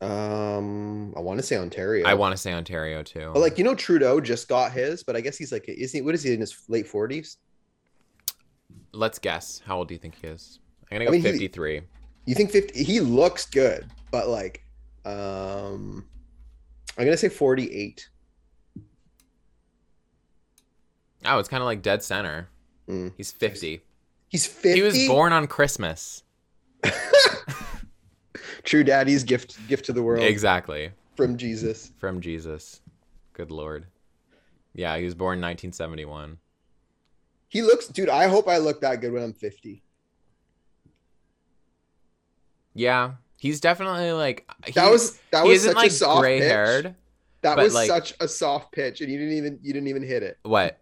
Um, I want to say Ontario.
I want to say Ontario too.
but like you know, Trudeau just got his, but I guess he's like, is he? What is he in his late forties?
Let's guess. How old do you think he is? I'm gonna
I
go
mean, he-
53.
You think fifty? He looks good, but like, um, I'm gonna say forty-eight.
Oh, it's kind of like dead center.
Mm.
He's 50.
He's fifty.
He was born on Christmas. [LAUGHS]
True daddy's gift gift to the world
Exactly.
from Jesus.
From Jesus. Good lord. Yeah, he was born 1971.
He looks dude, I hope I look that good when I'm 50.
Yeah, he's definitely like he,
That was that was such
like
a soft
gray
pitch.
haired.
That was
like-
such a soft pitch and you didn't even you didn't even hit it.
What?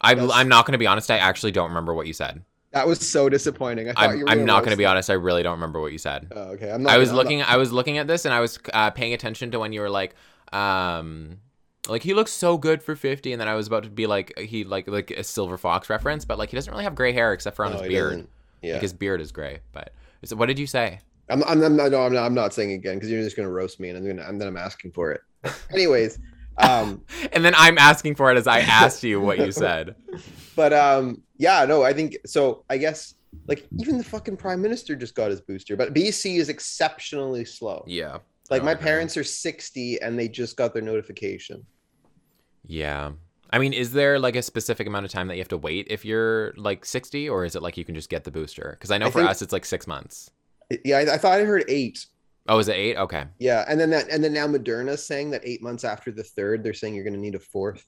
I,
That's-
I'm not going to be honest. I actually don't remember what you said.
That was so disappointing. I thought you
I'm,
were
I'm not going to be honest. I really don't remember what you said.
Oh, okay. I'm not
I was
I'm
looking. I was looking at this, and I was uh, paying attention to when you were like, um, like he looks so good for 50, and then I was about to be like, he like like a silver fox reference, but like he doesn't really have gray hair except for on
not-
his beard.
doesn't. Yeah.
Like his beard is gray. But so what did you say?
I'm, I'm, I'm not, no, I'm not, I'm not saying it again because you're just gonna roast me and I'm gonna, and then I'm asking for it. [LAUGHS] Anyways, um, [LAUGHS]
And then I'm asking for it as I asked you what you [LAUGHS] said.
but um, yeah, no, I think so. I guess like even the fucking prime minister just got his booster, but BC is exceptionally slow.
Yeah.
Like my
Okay.
parents are 60 and they just got their notification.
Yeah. I mean, is there like a specific amount of time that you have to wait if you're like 60 or is it like you can just get the booster? Because I know
I
for
think-
us it's like six months.
Yeah, I, I thought I heard eight.
Oh, is it eight? Okay.
Yeah, and then that, and then now Moderna's saying that eight months after the third, they're saying you're going to need a fourth.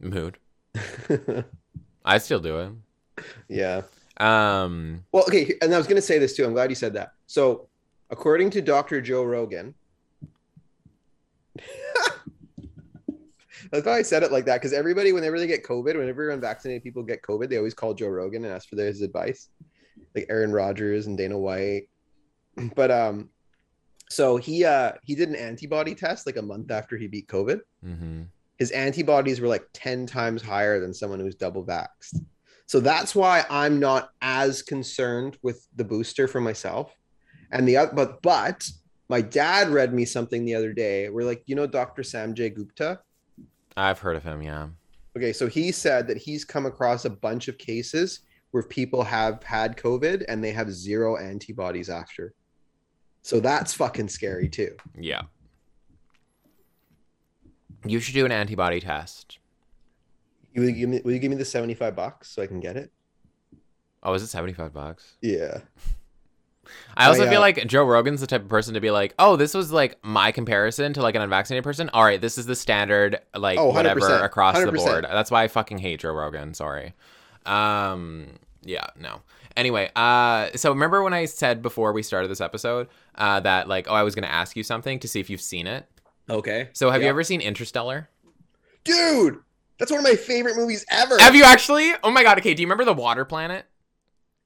Mood. [LAUGHS] I still do it.
yeah.
Um,
Well, okay, and I was going to say this too. I'm glad you said that. So, according to Dr. Joe Rogan, [LAUGHS] that's why I said it like that because everybody, whenever they get COVID, whenever unvaccinated people get COVID, they always call Joe Rogan and ask for his advice, like Aaron Rodgers and Dana White. [CLEARS THROAT] But um, so he uh he did an antibody test like a month after he beat COVID.
mhm.
His antibodies were like ten times higher than someone who's double vaxxed. So that's why I'm not as concerned with the booster for myself. And the other, but but my dad read me something the other day. We're like, you know, Dr. Sanjay Gupta.
I've heard of him. Yeah.
Okay, so he said that he's come across a bunch of cases where people have had COVID and they have zero antibodies after. So that's fucking scary too.
Yeah. You should do an antibody test.
Will you give me, will you give me the 75 bucks so I can get it?
Oh, is it 75 bucks?
Yeah. [LAUGHS]
I also
Oh, yeah.
feel like Joe Rogan's the type of person to be like, "Oh, this was like my comparison to like an unvaccinated person. All right, this is the standard like
Oh,
whatever
100%,
across the board." That's why I fucking hate Joe Rogan. Sorry. Um yeah, no. Anyway, uh so remember when I said before we started this episode uh that like oh, I was going to ask you something to see if you've seen it.
Okay.
So have you ever seen Interstellar?
Dude, that's one of my favorite movies ever.
Have you actually? Oh my god, okay, do you remember the water planet?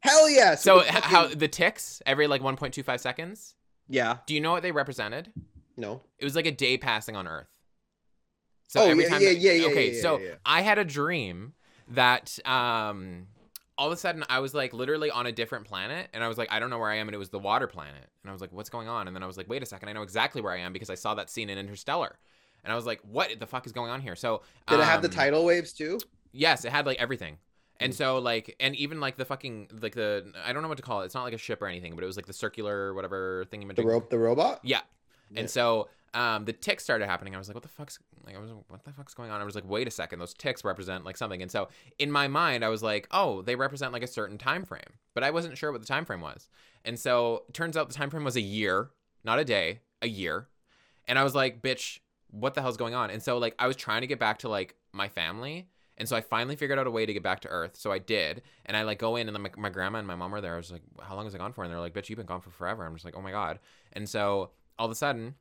Hell yes.
So
With
h-
fucking-
how the ticks every like 1.25 seconds?
Yeah.
Do you know what they represented?
No.
It was like a day passing on Earth. So
Oh,
every
yeah,
time
yeah, yeah, yeah,
okay,
yeah,
so
yeah, yeah.
I had a dream that um all of a sudden I was like literally on a different planet and I was like I don't know where I am and it was the water planet. And I was like what's going on? And then I was like wait a second, I know exactly where I am because I saw that scene in Interstellar. And I was like what the fuck is going on here? So
Did it have the
um,
tidal waves too?
Yes, it had like everything. And
Mm.
so like and even like the fucking like the I don't know what to call it. It's not like a ship or anything, but it was like the circular whatever thingy
The rope, the robot.
Yeah.
Yeah.
And so um, the ticks started happening. I was like, what the fuck's like? I was what the fuck's going on? I was like, wait a second, those ticks represent like something. And so in my mind, I was like, oh, they represent like a certain time frame, but I wasn't sure what the time frame was. And so it turns out the time frame was a year, not a day, a year. And I was like, bitch, what the hell's going on? And so like I was trying to get back to like my family. And so I finally figured out a way to get back to Earth. So I did. And I like go in and then my, my grandma and my mom were there. I was like, how long has I gone for? And they're like, bitch, you've been gone for forever. I'm just like, oh my God. And so all of a sudden,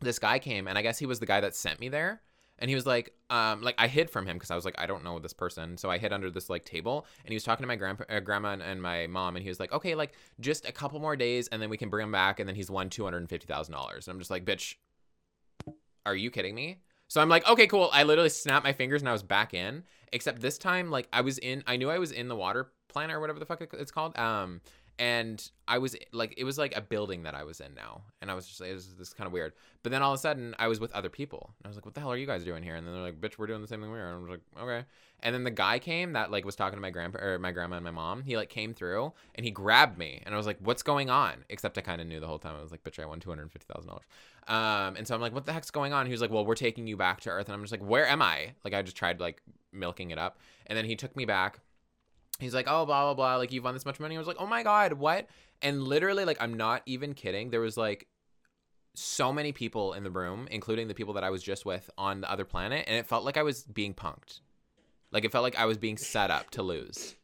this guy came and I guess he was the guy that sent me there. And he was like, um, like I hid from him because I was like, I don't know this person. So I hid under this like table, and he was talking to my grandpa, uh, grandma, and, and my mom, and he was like, okay, like just a couple more days, and then we can bring him back, and then he's won two hundred and fifty thousand dollars. And I'm just like, bitch, are you kidding me? So I'm like, okay, cool. I literally snapped my fingers and I was back in. Except this time, like I was in, I knew I was in the water planet or whatever the fuck it's called. Um, and I was like, it was like a building that I was in now, and I was just, was this kind of weird. But then all of a sudden, I was with other people. And I was like, what the hell are you guys doing here? And then they're like, bitch, we're doing the same thing we are. And I was like, okay. And then the guy came that like was talking to my grandpa or my grandma and my mom. He like came through and he grabbed me, and I was like, what's going on? Except I kind of knew the whole time. I was like, bitch, I won two hundred fifty thousand dollars. Um, and so I'm like, what the heck's going on? He was like, well, we're taking you back to Earth, and I'm just like, where am I? Like I just tried like milking it up, and then he took me back. He's like, oh, blah blah blah. Like you've won this much money. I was like, oh my god, what? And literally, like, I'm not even kidding. There was like so many people in the room, including the people that I was just with on the other planet, and it felt like I was being punked. Like it felt like I was being set up to lose.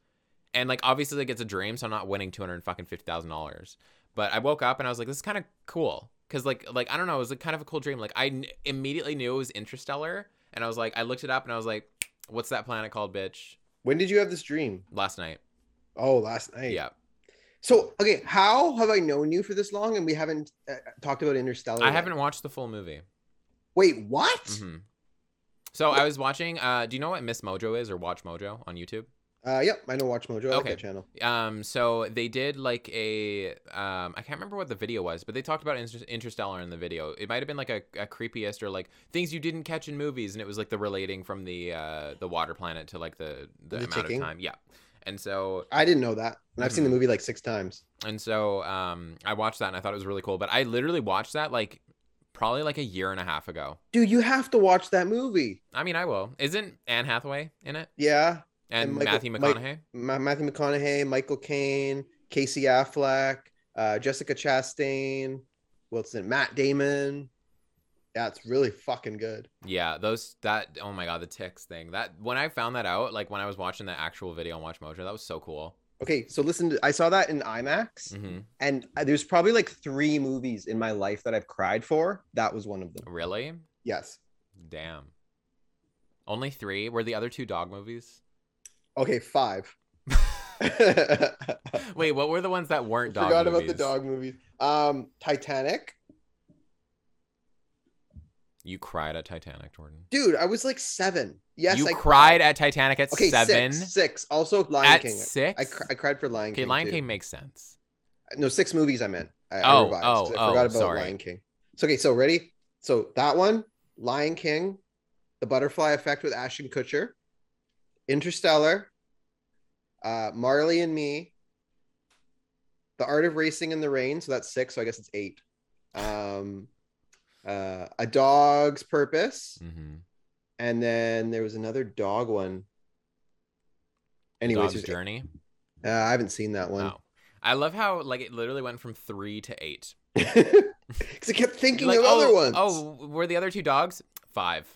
And like obviously like it's a dream, so I'm not winning two hundred fucking fifty thousand dollars. But I woke up and I was like, this is kind of cool. Cause like like I don't know, it was like kind of a cool dream. Like I n- immediately knew it was Interstellar, and I was like, I looked it up and I was like, what's that planet called, bitch?
When did you have this dream?
Last night.
Oh, last night.
Yeah.
So, okay, how have I known you for this long and we haven't uh, talked about Interstellar?
I
yet?
haven't watched the full movie.
Wait, what?
hmm So I was watching. Uh, do you know what Miss Mojo is or Watch Mojo on YouTube?
Uh, yep, I know Watch Mojo. I
Okay.
that channel.
Um, so they did like a um, I can't remember what the video was, but they talked about Inter- Interstellar in the video. It might have been like a, a creepiest or like things you didn't catch in movies, and it was like the relating from the uh the water planet to like the the,
The
amount
ticking?
of time. Yeah, and so
I didn't know that. And I've seen the
Mhm.
movie like six times.
and so um I watched that and I thought it was really cool. But I literally watched that like probably like a year and a half ago.
Dude, you have to watch that movie.
I mean, I will. Isn't Anne Hathaway in it?
Yeah,
And,
And Michael-
Matthew McConaughey?
Ma- Matthew McConaughey, Michael Caine, Casey Affleck, uh, Jessica Chastain, Wilson, Matt Damon. Yeah, it's really fucking good.
Yeah, those that oh my god, the ticks thing. That when I found that out, like when I was watching the actual video on Watch Mojo, that was so cool.
Okay, so listen, to, I saw that in IMAX,
hmm
and there's probably like three movies in my life that I've cried for. That was one of them.
Really?
Yes.
Damn. Only three? Were the other two dog movies?
Okay, five. [LAUGHS]
Wait, what were the ones that weren't dog
forgot
movies?
about the dog movies. Um, Titanic.
You cried at Titanic, Jordan.
Dude, I was like seven. Yes,
you
I
cried at Titanic at
Okay,
seven.
six. Six. Also, Lion
At
King.
six?
I, cr- I cried for Lion
okay,
King.
Lion
too.
King makes sense.
No, six movies I meant. I, I
Oh,
revised,
oh,
I
oh,
forgot about
sorry.
Lion King. So okay, so ready? So that one, Lion King, The Butterfly Effect with Ashton Kutcher, Interstellar, uh, Marley and Me, The Art of Racing in the Rain. So that's six. So I guess it's eight. Um, uh, A Dog's Purpose,
hmm
and then there was another dog one. Anyways,
Dog's Journey.
uh, I haven't seen that one
Oh. I love how like it literally went from three to eight. [LAUGHS]
because I kept thinking
Like,
of
oh,
other ones.
Oh, were the other two dogs? Five.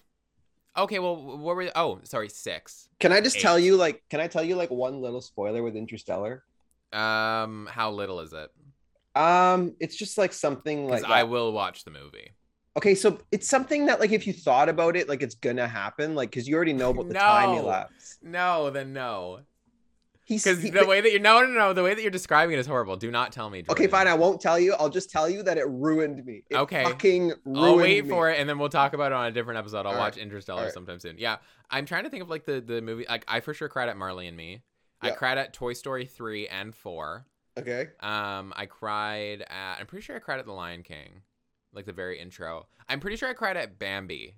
Okay, well, what were? Oh, sorry, six.
Can I just
Eight.
tell you like can I tell you like one little spoiler with Interstellar?
Um, how little is it?
Um it's just like something like
I will watch the movie.
Okay, so it's something that like if you thought about it like it's gonna happen like cuz you already know about the time
No.
elapse.
No, then no.
He's
Because
he-
the way that you're no, no, no, the way that you're describing it is horrible. Do not tell me.
Okay, fine, I won't tell you. I'll just tell you that it ruined me. It
Okay.
fucking ruined
I'll wait
me.
for it, and then we'll talk about it on a different episode. I'll
All
watch
right.
Interstellar
right.
sometime soon. Yeah, I'm trying to think of like the the movie. Like I for sure cried at Marley and Me. I cried at Toy Story three and four.
Okay.
Um, I cried at. I'm pretty sure I cried at The Lion King, like the very intro. I'm pretty sure I cried at Bambi,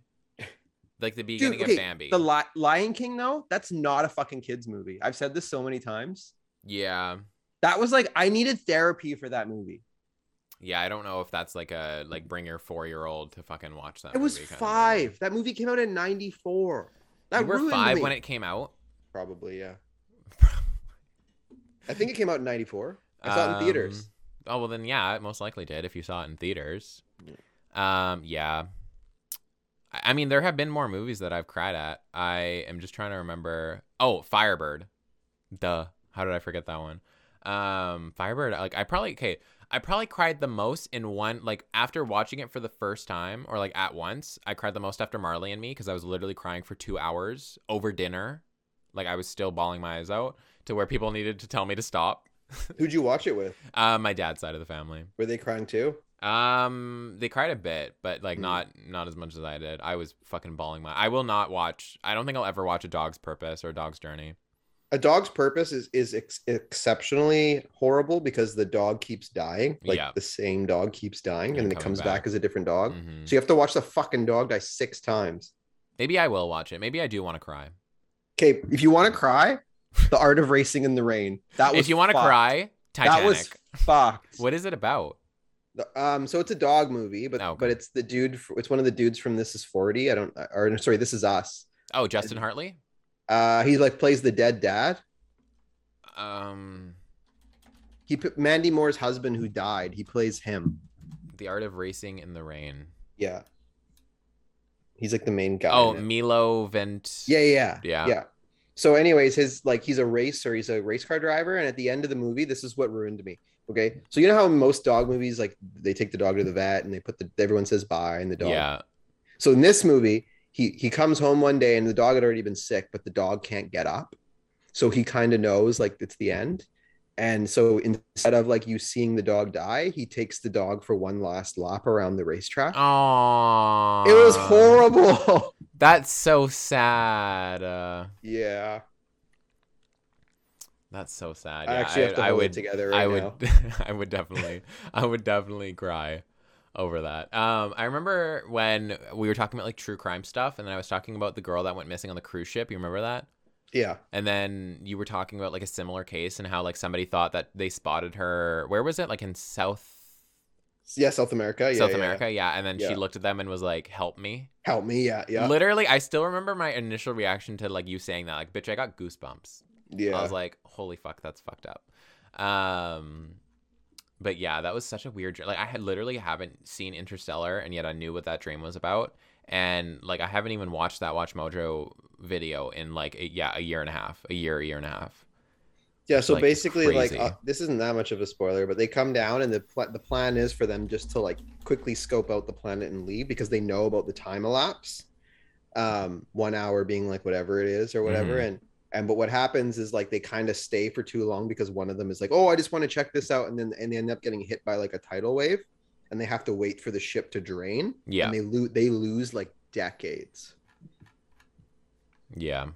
like the beginning
Dude, okay,
of Bambi.
the Li- Lion King though, that's not a fucking kids movie. I've said this so many times.
yeah,
That was like I needed therapy for that movie.
yeah. I don't know if that's like a like bring your four year old to fucking watch that.
I was five. That movie came out in '94. That
You were five
me.
when it came out.
Probably, yeah. [LAUGHS] I think it came out in '94. I saw it in theaters.
Um, Oh well, then yeah, it most likely did if you saw it in theaters. Um, yeah. I mean, there have been more movies that I've cried at. I am just trying to remember. Oh, Firebird. Duh. How did I forget that one? Um, Firebird. Like I probably okay. I probably cried the most in one like after watching it for the first time or like at once. I cried the most after Marley and Me because I was literally crying for two hours over dinner. Like I was still bawling my eyes out to where people needed to tell me to stop.
Who'd you watch it with? [LAUGHS]
Uh, my dad's side of the family.
Were they crying too?
Um, they cried a bit, but like
Mm.
not not as much as I did. I was fucking bawling my. I will not watch. I don't think I'll ever watch A Dog's Purpose or A Dog's Journey.
A Dog's Purpose is is ex- exceptionally horrible because the dog keeps dying. Like
Yeah.
the same dog keeps dying, and,
And
then it comes back.
back.
as a different dog.
Mhm.
So you have to watch the fucking dog die six times.
Maybe I will watch it. Maybe I do want to cry.
Okay, if you want to cry, The Art of Racing in the Rain. That was
If you want to cry, Titanic.
that was fucked.
What is it about?
Um, so it's a dog movie, but
Okay.
but it's the dude. It's one of the dudes from This Is Forty. I don't. Or sorry, This Is Us.
Oh, Justin Hartley.
Uh, he like plays the dead dad.
Um,
He put Mandy Moore's husband who died. He plays him.
The Art of Racing in the Rain.
Yeah. He's like the main guy.
Oh. Milo Vent.
yeah, yeah,
Yeah.
yeah. So, anyways, his like he's a racer. He's a race car driver, and at the end of the movie, this is what ruined me. Okay, so you know how in most dog movies, like they take the dog to the vet and they put the everyone says bye and the dog.
Yeah.
So in this movie, he he comes home one day and the dog had already been sick, but the dog can't get up. So he kind of knows like it's the end. And so instead of like you seeing the dog die, he takes the dog for one last lap around the racetrack.
Oh.
it was horrible. [LAUGHS]
That's so sad. Uh,
yeah.
That's so sad.
I
Yeah,
actually have to
I,
hold
would.
it together right
I would. [LAUGHS] I would definitely. I would definitely cry over that. Um, I remember when we were talking about like true crime stuff, and then I was talking about the girl that went missing on the cruise ship. You remember that?
Yeah.
And then you were talking about like a similar case and how like somebody thought that they spotted her. Where was it? Like in South
Yeah, South America. Yeah,
South
yeah.
America, yeah. And then
Yeah.
she looked at them and was like, "Help me."
Help me. Yeah, yeah,
Literally, I still remember my initial reaction to like you saying that. Like, bitch, I got goosebumps.
Yeah.
I was like, "Holy fuck, that's fucked up." Um, but yeah, that was such a weird. dr- Like, I had literally haven't seen Interstellar, and yet I knew what that dream was about. And like, I haven't even watched that Watch Mojo video in like, a, yeah, a year and a half, a year, a year and a half.
Yeah, so
like,
basically, like uh, this isn't that much of a spoiler, but they come down and the pl- the plan is for them just to like quickly scope out the planet and leave because they know about the time elapse, um, one hour being like whatever it is or whatever,
Mhm.
and and but what happens is like they kind of stay for too long because one of them is like, oh, I just want to check this out, and then and they end up getting hit by like a tidal wave, and they have to wait for the ship to drain,
Yeah,
and they lose they lose like decades.
yeah.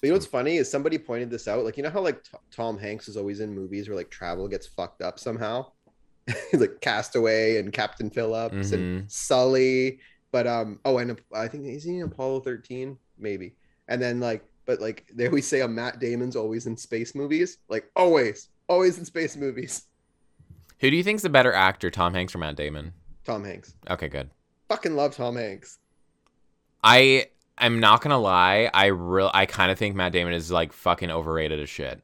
But you know what's hmm. funny is somebody pointed this out. Like, you know how like T- Tom Hanks is always in movies where like travel gets fucked up somehow, [LAUGHS] like Castaway and Captain Phillips and mm-hmm. Sully. But um, oh, and I think is he in Apollo thirteen? Maybe. And then like, but like they always say, a Matt Damon's always in space movies. Like always, always in space movies.
Who do you think's the better actor, Tom Hanks or Matt Damon?
Tom Hanks.
Okay, good.
Fucking love Tom Hanks.
I I am not gonna lie. I real I kind of think Matt Damon is like fucking overrated as shit.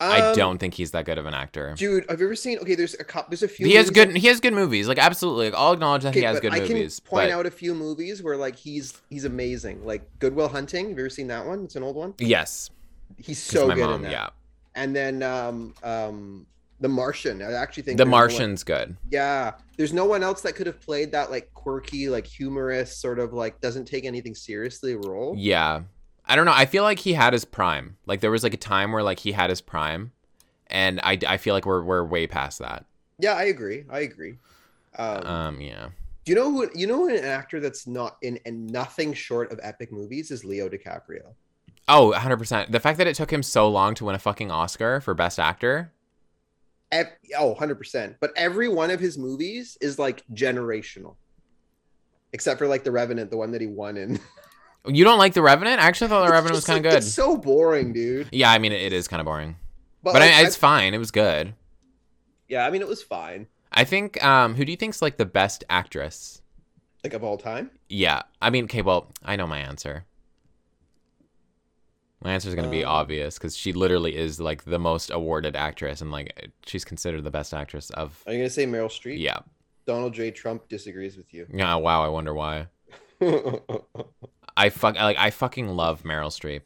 I
Um,
don't think he's that good of an actor.
Dude, have you ever seen? Okay, there's a cop. There's a few.
He has good. He has good movies. Like absolutely. Like, I'll acknowledge that
Okay,
he has
but
good
I
movies.
can point
but
out a few movies where like he's he's amazing. Like Good Will Hunting. Have you ever seen that one? It's an old one.
yes,
He's so
my
good
mom.
in that.
Yeah,
And then um um The Martian. I actually think
The
there's no one-
Martian's good.
yeah, there's no one else that could have played that like quirky, like humorous, sort of like doesn't take anything seriously role.
Yeah, I don't know. I feel like he had his prime. Like there was like a time where like he had his prime, and I I feel like we're we're way past that.
Yeah, I agree. I agree. Um,
Um, yeah.
do you know who you know an actor that's not in and nothing short of epic movies is Leo DiCaprio.
Oh, 100%. The fact that it took him so long to win a fucking Oscar for Best Actor.
Ev- oh, 100%. But every one of his movies is like generational. Except for like The Revenant, the one that he won in. [LAUGHS]
You don't like The Revenant? I actually thought The Revenant was kind of
like,
good.
It's so boring, dude.
Yeah, I mean, it, it is kind of boring.
But,
But,
like,
I, it's
I-
fine. It was good.
yeah, I mean, it was fine.
I think, um, who do you think's like the best actress?
Like of all time.
Yeah. I mean, okay, well, I know my answer. My answer is going to be
Um,
obvious because she literally is like the most awarded actress and like she's considered the best actress of.
Are you gonna say Meryl Streep?
Yeah.
Donald J. Trump disagrees with you.
Yeah. Wow. I wonder why. [LAUGHS] I fuck like I fucking love Meryl Streep.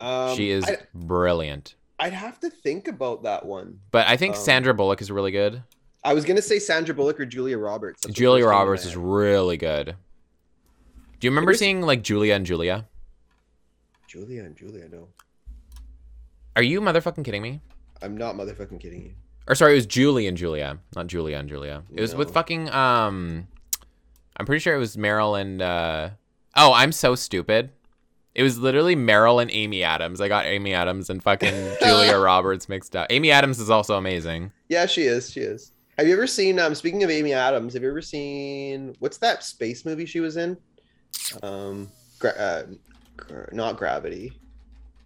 um,
she is
I,
brilliant.
I'd have to think about that one.
But I think
um,
Sandra Bullock is really good.
I was gonna say Sandra Bullock or Julia Roberts. That's
Julia
first thing in my
Roberts is really good. Do you remember seeing like Julia and Julia?
Julia and Julia. No,
Are you motherfucking kidding me?
I'm not motherfucking kidding you.
Or sorry, it was Julie and Julia, not Julia and Julia. It was with fucking um I'm pretty sure it was Meryl and uh Oh, I'm so stupid. It was literally Meryl and Amy Adams. I got Amy Adams and fucking [LAUGHS] Julia Roberts mixed up. Amy Adams is also amazing.
Yeah, she is. She is. Have you ever seen? Um, speaking of Amy Adams, have you ever seen what's that space movie she was in? Um, gra- uh, gra- not Gravity.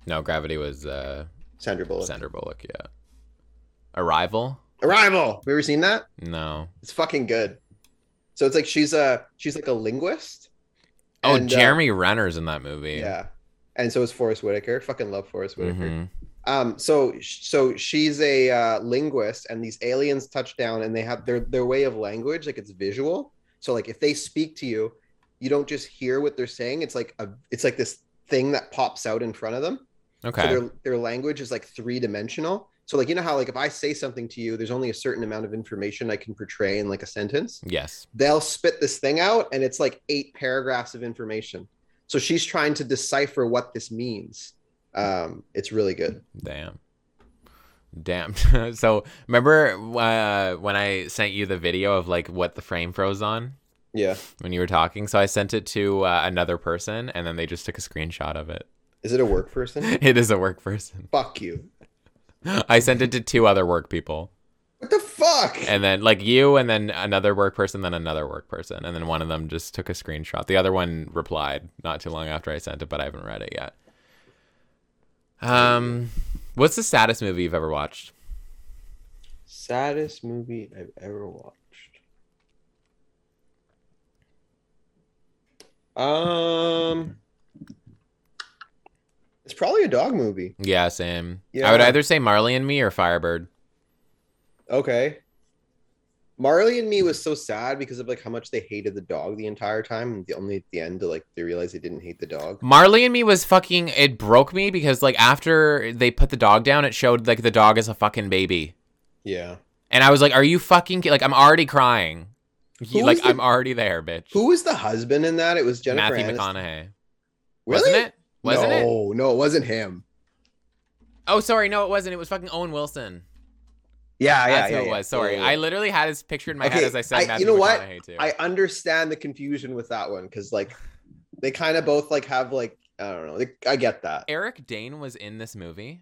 No, Gravity was uh
Sandra Bullock.
Sandra Bullock, yeah. Arrival?
Arrival. Have you ever seen that?
No.
It's fucking good. So it's like she's a she's like a linguist.
Oh,
And, uh,
Jeremy Renner's in that movie.
yeah. And so is Forest Whitaker. Fucking love Forest Whitaker.
Mhm.
Um, so so she's a uh, linguist, and these aliens touch down, and they have their their way of language, like it's visual. So like if they speak to you, you don't just hear what they're saying. It's like a it's like this thing that pops out in front of them.
Okay.
So their their language is like three dimensional. So like you know how like if I say something to you, there's only a certain amount of information I can portray in like a sentence.
yes.
They'll spit this thing out, and it's like eight paragraphs of information. So she's trying to decipher what this means. Um, it's really good.
Damn. Damn. [LAUGHS] so remember uh, when I sent you the video of like what the frame froze on
Yeah.
when you were talking? So I sent it to uh, another person and then they just took a screenshot of it.
Is it a work person? [LAUGHS]
It is a work person.
Fuck you. [LAUGHS]
I sent it to two other work people.
What the fuck?
And then like you and then another work person, then another work person. And then one of them just took a screenshot. The other one replied not too long after I sent it, but I haven't read it yet. Um what's the saddest movie you've ever watched?
Saddest movie I've ever watched. Um, it's probably a dog movie.
Yeah, same.
Yeah.
I would either say Marley and Me or Firebird.
Okay. Marley and Me was so sad because of like how much they hated the dog the entire time, and the only at the end to like they realized they didn't hate the dog.
Marley and Me was fucking. It broke me because like after they put the dog down, it showed like the dog as a fucking baby,
Yeah.
and I was like, "Are you fucking ki-" like?" I'm already crying.
Who
like
the-
I'm already there, bitch.
Who was the husband in that? It was Jennifer
Matthew
Aniston.
McConaughey.
Really?
Wasn't it? Wasn't it?
no, no, it wasn't him.
Oh, sorry, no, it wasn't. It was fucking Owen Wilson.
Yeah, yeah,
That's who it was. Sorry, I literally had his picture in my head as I said
I- you know what?
Too.
I understand the confusion with that one because like they kind of both like have like I don't know. They, I get that.
Eric Dane was in this movie.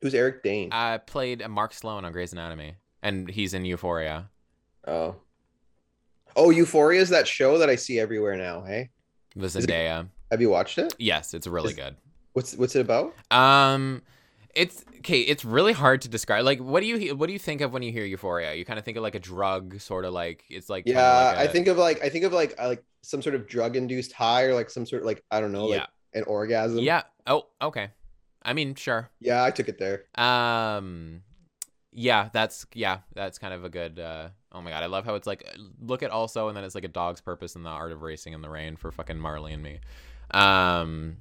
Who's Eric Dane?
Uh, played Mark Sloan on Grey's Anatomy, and he's in Euphoria.
oh, oh, Euphoria is that show that I see everywhere now. Hey,
The
Is it-
Zendaya.
Have you watched it?
Yes, it's really
Is-
good.
What's what's it about?
Um, it's okay. It's really hard to describe. Like, what do you what do you think of when you hear Euphoria? You kind of think of like a drug, sort of like it's like
Yeah,
like
I
a-
think of like I think of like uh, like some sort of drug induced high or like some sort of like I don't know like
yeah,
an orgasm.
yeah. Oh, okay. I mean, sure.
yeah, I took it there.
Um, yeah, that's yeah, that's kind of a good. uh Oh my god, I love how it's like look at also, and then it's like a dog's purpose in the art of racing in the rain for fucking Marley and me. Um,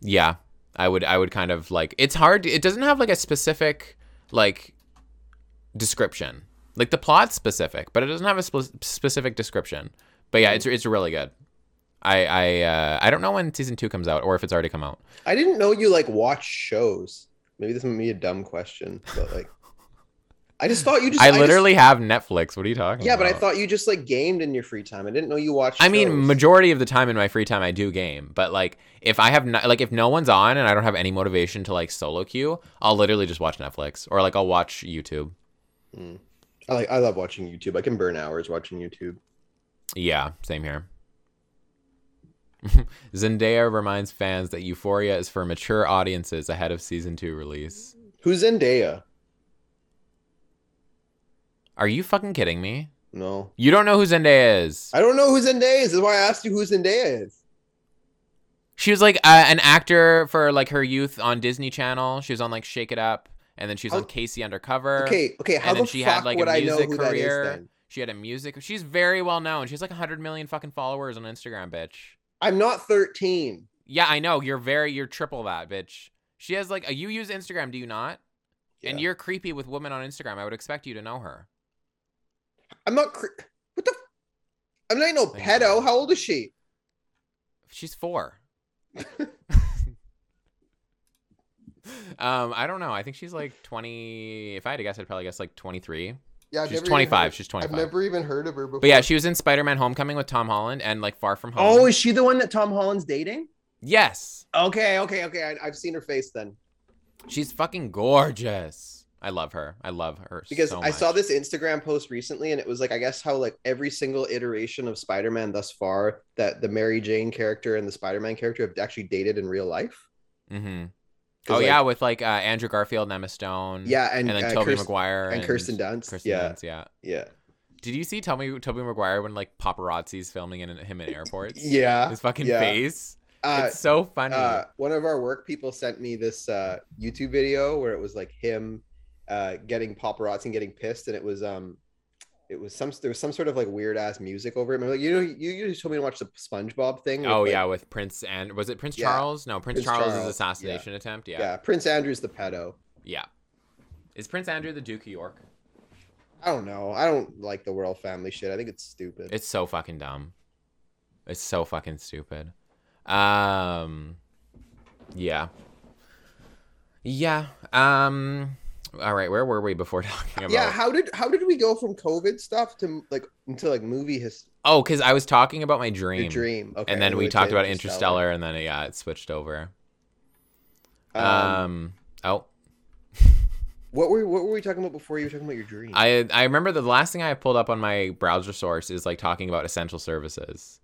yeah, I would I would kind of like it's hard. It doesn't have like a specific like description. Like the plot's specific, but it doesn't have a spe- specific description. But yeah, it's it's really good. I I uh, I don't know when season two comes out or if it's already come out.
I didn't know you like watch shows. Maybe this might be a dumb question, but like I just thought you just
I
just-
literally have Netflix. What are you talking
yeah,
about?
but I thought you just like gamed in your free time. I didn't know you watched.
I mean, majority of the time in my free time, I do game. But like, if I have no, like, if no one's on and I don't have any motivation to like solo queue, I'll literally just watch Netflix or like I'll watch YouTube.
Mm. I like I love watching YouTube. I can burn hours watching YouTube.
Yeah, same here. [LAUGHS] Zendaya reminds fans that Euphoria is for mature audiences ahead of season two release.
Who's Zendaya?
Are you fucking kidding me?
No,
You don't know who Zendaya is?
I don't know who Zendaya is. That's why I asked you who Zendaya is.
She was like uh, an actor for like her youth on Disney Channel. She was on like Shake It Up, and then she was on K.C. Undercover.
Okay, okay. How
and then
the
she
fuck
had, like, a
would I know
music career.
is?
She had a music. She's very well known. She has like 100 million fucking followers on Instagram, bitch.
I'm not 13.
Yeah, I know. You're very, you're triple that, bitch. She has like, a, you use Instagram, do you not?
Yeah.
And you're creepy with women on Instagram. I would expect you to know her.
I'm not. Cr- what the? F- I'm not no pedo. How old is she?
She's four. [LAUGHS] um, I don't know. I think she's like 20. If I had to guess, I'd probably guess like 23.
Yeah, I've
She's
never even
25.
heard-
She's
I've never even heard of her before.
But yeah, she was in Spider-Man: Homecoming with Tom Holland and like Far From Home.
Oh, is she the one that Tom Holland's dating?
yes.
Okay, okay, okay. I, I've seen her face then.
She's fucking gorgeous. I love her. I love her
because
so
I saw this Instagram post recently, and it was like I guess how like every single iteration of Spider-Man thus far that the Mary Jane character and the Spider-Man character have actually dated in real life.
Mm-hmm. Oh
like,
yeah, with like uh, Andrew Garfield and Emma Stone.
yeah, and,
and then
uh,
Tobey Maguire
and Kirsten Dunst.
Kirsten
yeah,
Dunst, yeah.
yeah,
Did you see Tobey Tobey Maguire when like paparazzi's filming in, him in airports? [LAUGHS]
yeah.
His fucking
yeah.
face.
Uh,
it's so funny.
uh, one of our work people sent me this uh, YouTube video where it was like him uh, getting paparazzi and getting pissed, and it was um, it was some there was some sort of like weird ass music over it. Like you know, you you just told me to watch the SpongeBob thing. with,
oh
like-
yeah, with Prince and was it Prince
Yeah.
Charles? No, Prince,
Prince
Charles'
Charles, yeah.
assassination attempt. Yeah.
yeah, Prince Andrew's the pedo.
Yeah. Is Prince Andrew the Duke of York?
I don't know. I don't like the royal family shit. I think it's stupid.
It's so fucking dumb. It's so fucking stupid. Um yeah. Yeah. Um all right, where were we before [LAUGHS] talking about
yeah. How did how did we go from COVID stuff to like into like movie history
Oh, cuz I was talking about my
your
dream.
dream? Okay,
and then we talked about Interstellar and then yeah, it switched over. Um,
Um,
oh, [LAUGHS]
what were what were we talking about before you were talking about your dream?
I I remember the last thing I pulled up on my browser source is like talking about essential services.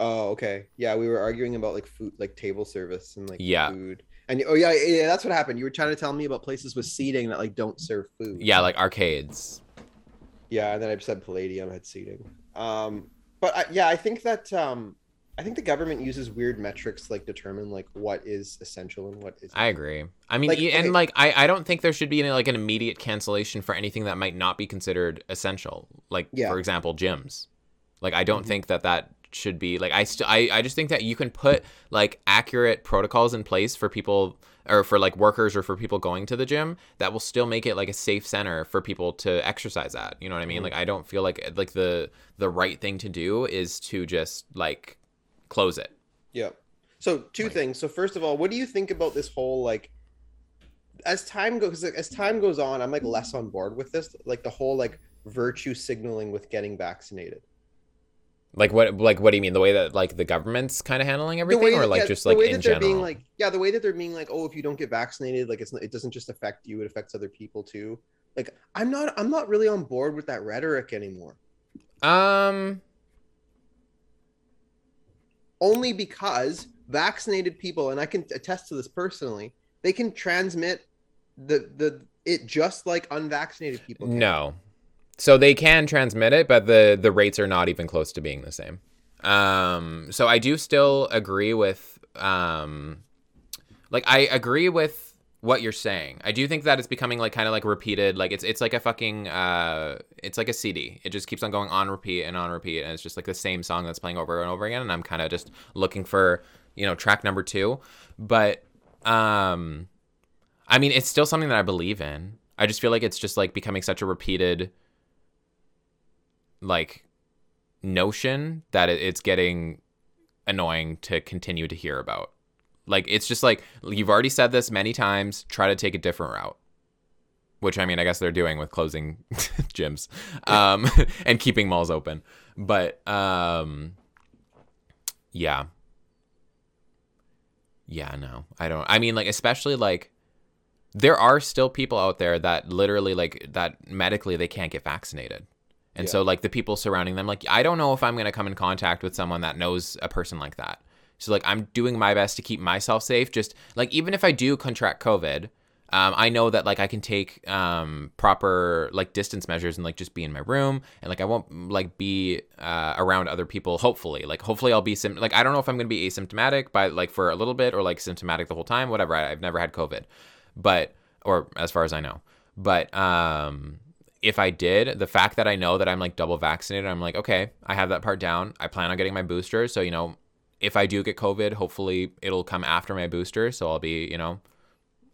oh, okay. Yeah, we were arguing about like food, like table service and like
Yeah.
food. And oh yeah, yeah, that's what happened. You were trying to tell me about places with seating that like don't serve food.
Yeah, like arcades.
Yeah, and then I said Palladium had seating. Um, but I, yeah, I think that um, I think the government uses weird metrics to, like determine like what is essential and what is.
I agree. I mean,
Like,
and
okay.
like I, I don't think there should be any, like an immediate cancellation for anything that might not be considered essential. Like
Yeah.
for example, gyms. Like I don't
Mhm.
think that that should be like I still I, I just think that you can put like accurate protocols in place for people or for like workers or for people going to the gym that will still make it like a safe center for people to exercise at. You know what I mean?
Mhm.
Like I don't feel like like the the right thing to do is to just like close it.
Yeah. So two
Like-
things. So first of all, what do you think about this whole like as time goes as time goes on, I'm like less on board with this, like the whole like virtue signaling with getting vaccinated.
Like what like what do you mean? The way that like the government's kind of handling everything, or like
yeah,
just
the
like
way
in
that they're
general?
being like yeah, the way that they're being like, oh, if you don't get vaccinated, like it's not, it doesn't just affect you, it affects other people too. Like I'm not I'm not really on board with that rhetoric anymore.
um,
Only because vaccinated people, and I can attest to this personally, they can transmit the the it just like unvaccinated people. can.
no. So they can transmit it, but the the rates are not even close to being the same. Um, so I do still agree with um, like I agree with what you're saying. I do think that it's becoming like kind of like repeated. Like it's it's like a fucking uh, it's like a CD. It just keeps on going on repeat and on repeat, and it's just like the same song that's playing over and over again. And I'm kind of just looking for you know track number two, but um, I mean it's still something that I believe in. I just feel like it's just like becoming such a repeated like notion that it's getting annoying to continue to hear about. Like it's just like you've already said this many times. Try to take a different route. Which I mean, I guess they're doing with closing [LAUGHS] gyms um, [LAUGHS] and keeping malls open. But um, yeah, yeah, no, I don't. I mean, like especially like there are still people out there that literally like that medically they can't get vaccinated. And
Yeah.
so like the people surrounding them like I don't know if I'm going to come in contact with someone that knows a person like that. So like I'm doing my best to keep myself safe just like even if I do contract COVID, um, I know that like I can take um, proper like distance measures and like just be in my room and like I won't like be uh, around other people. Hopefully, like hopefully I'll be sim- like I don't know if I'm gonna be asymptomatic by like for a little bit or like symptomatic the whole time. Whatever. I, I've never had COVID, but or as far as I know, but um, if I did, the fact that I know that I'm like double vaccinated, I'm like okay, I have that part down. I plan on getting my booster, so you know. If I do get COVID, hopefully it'll come after my booster, so I'll be, you know,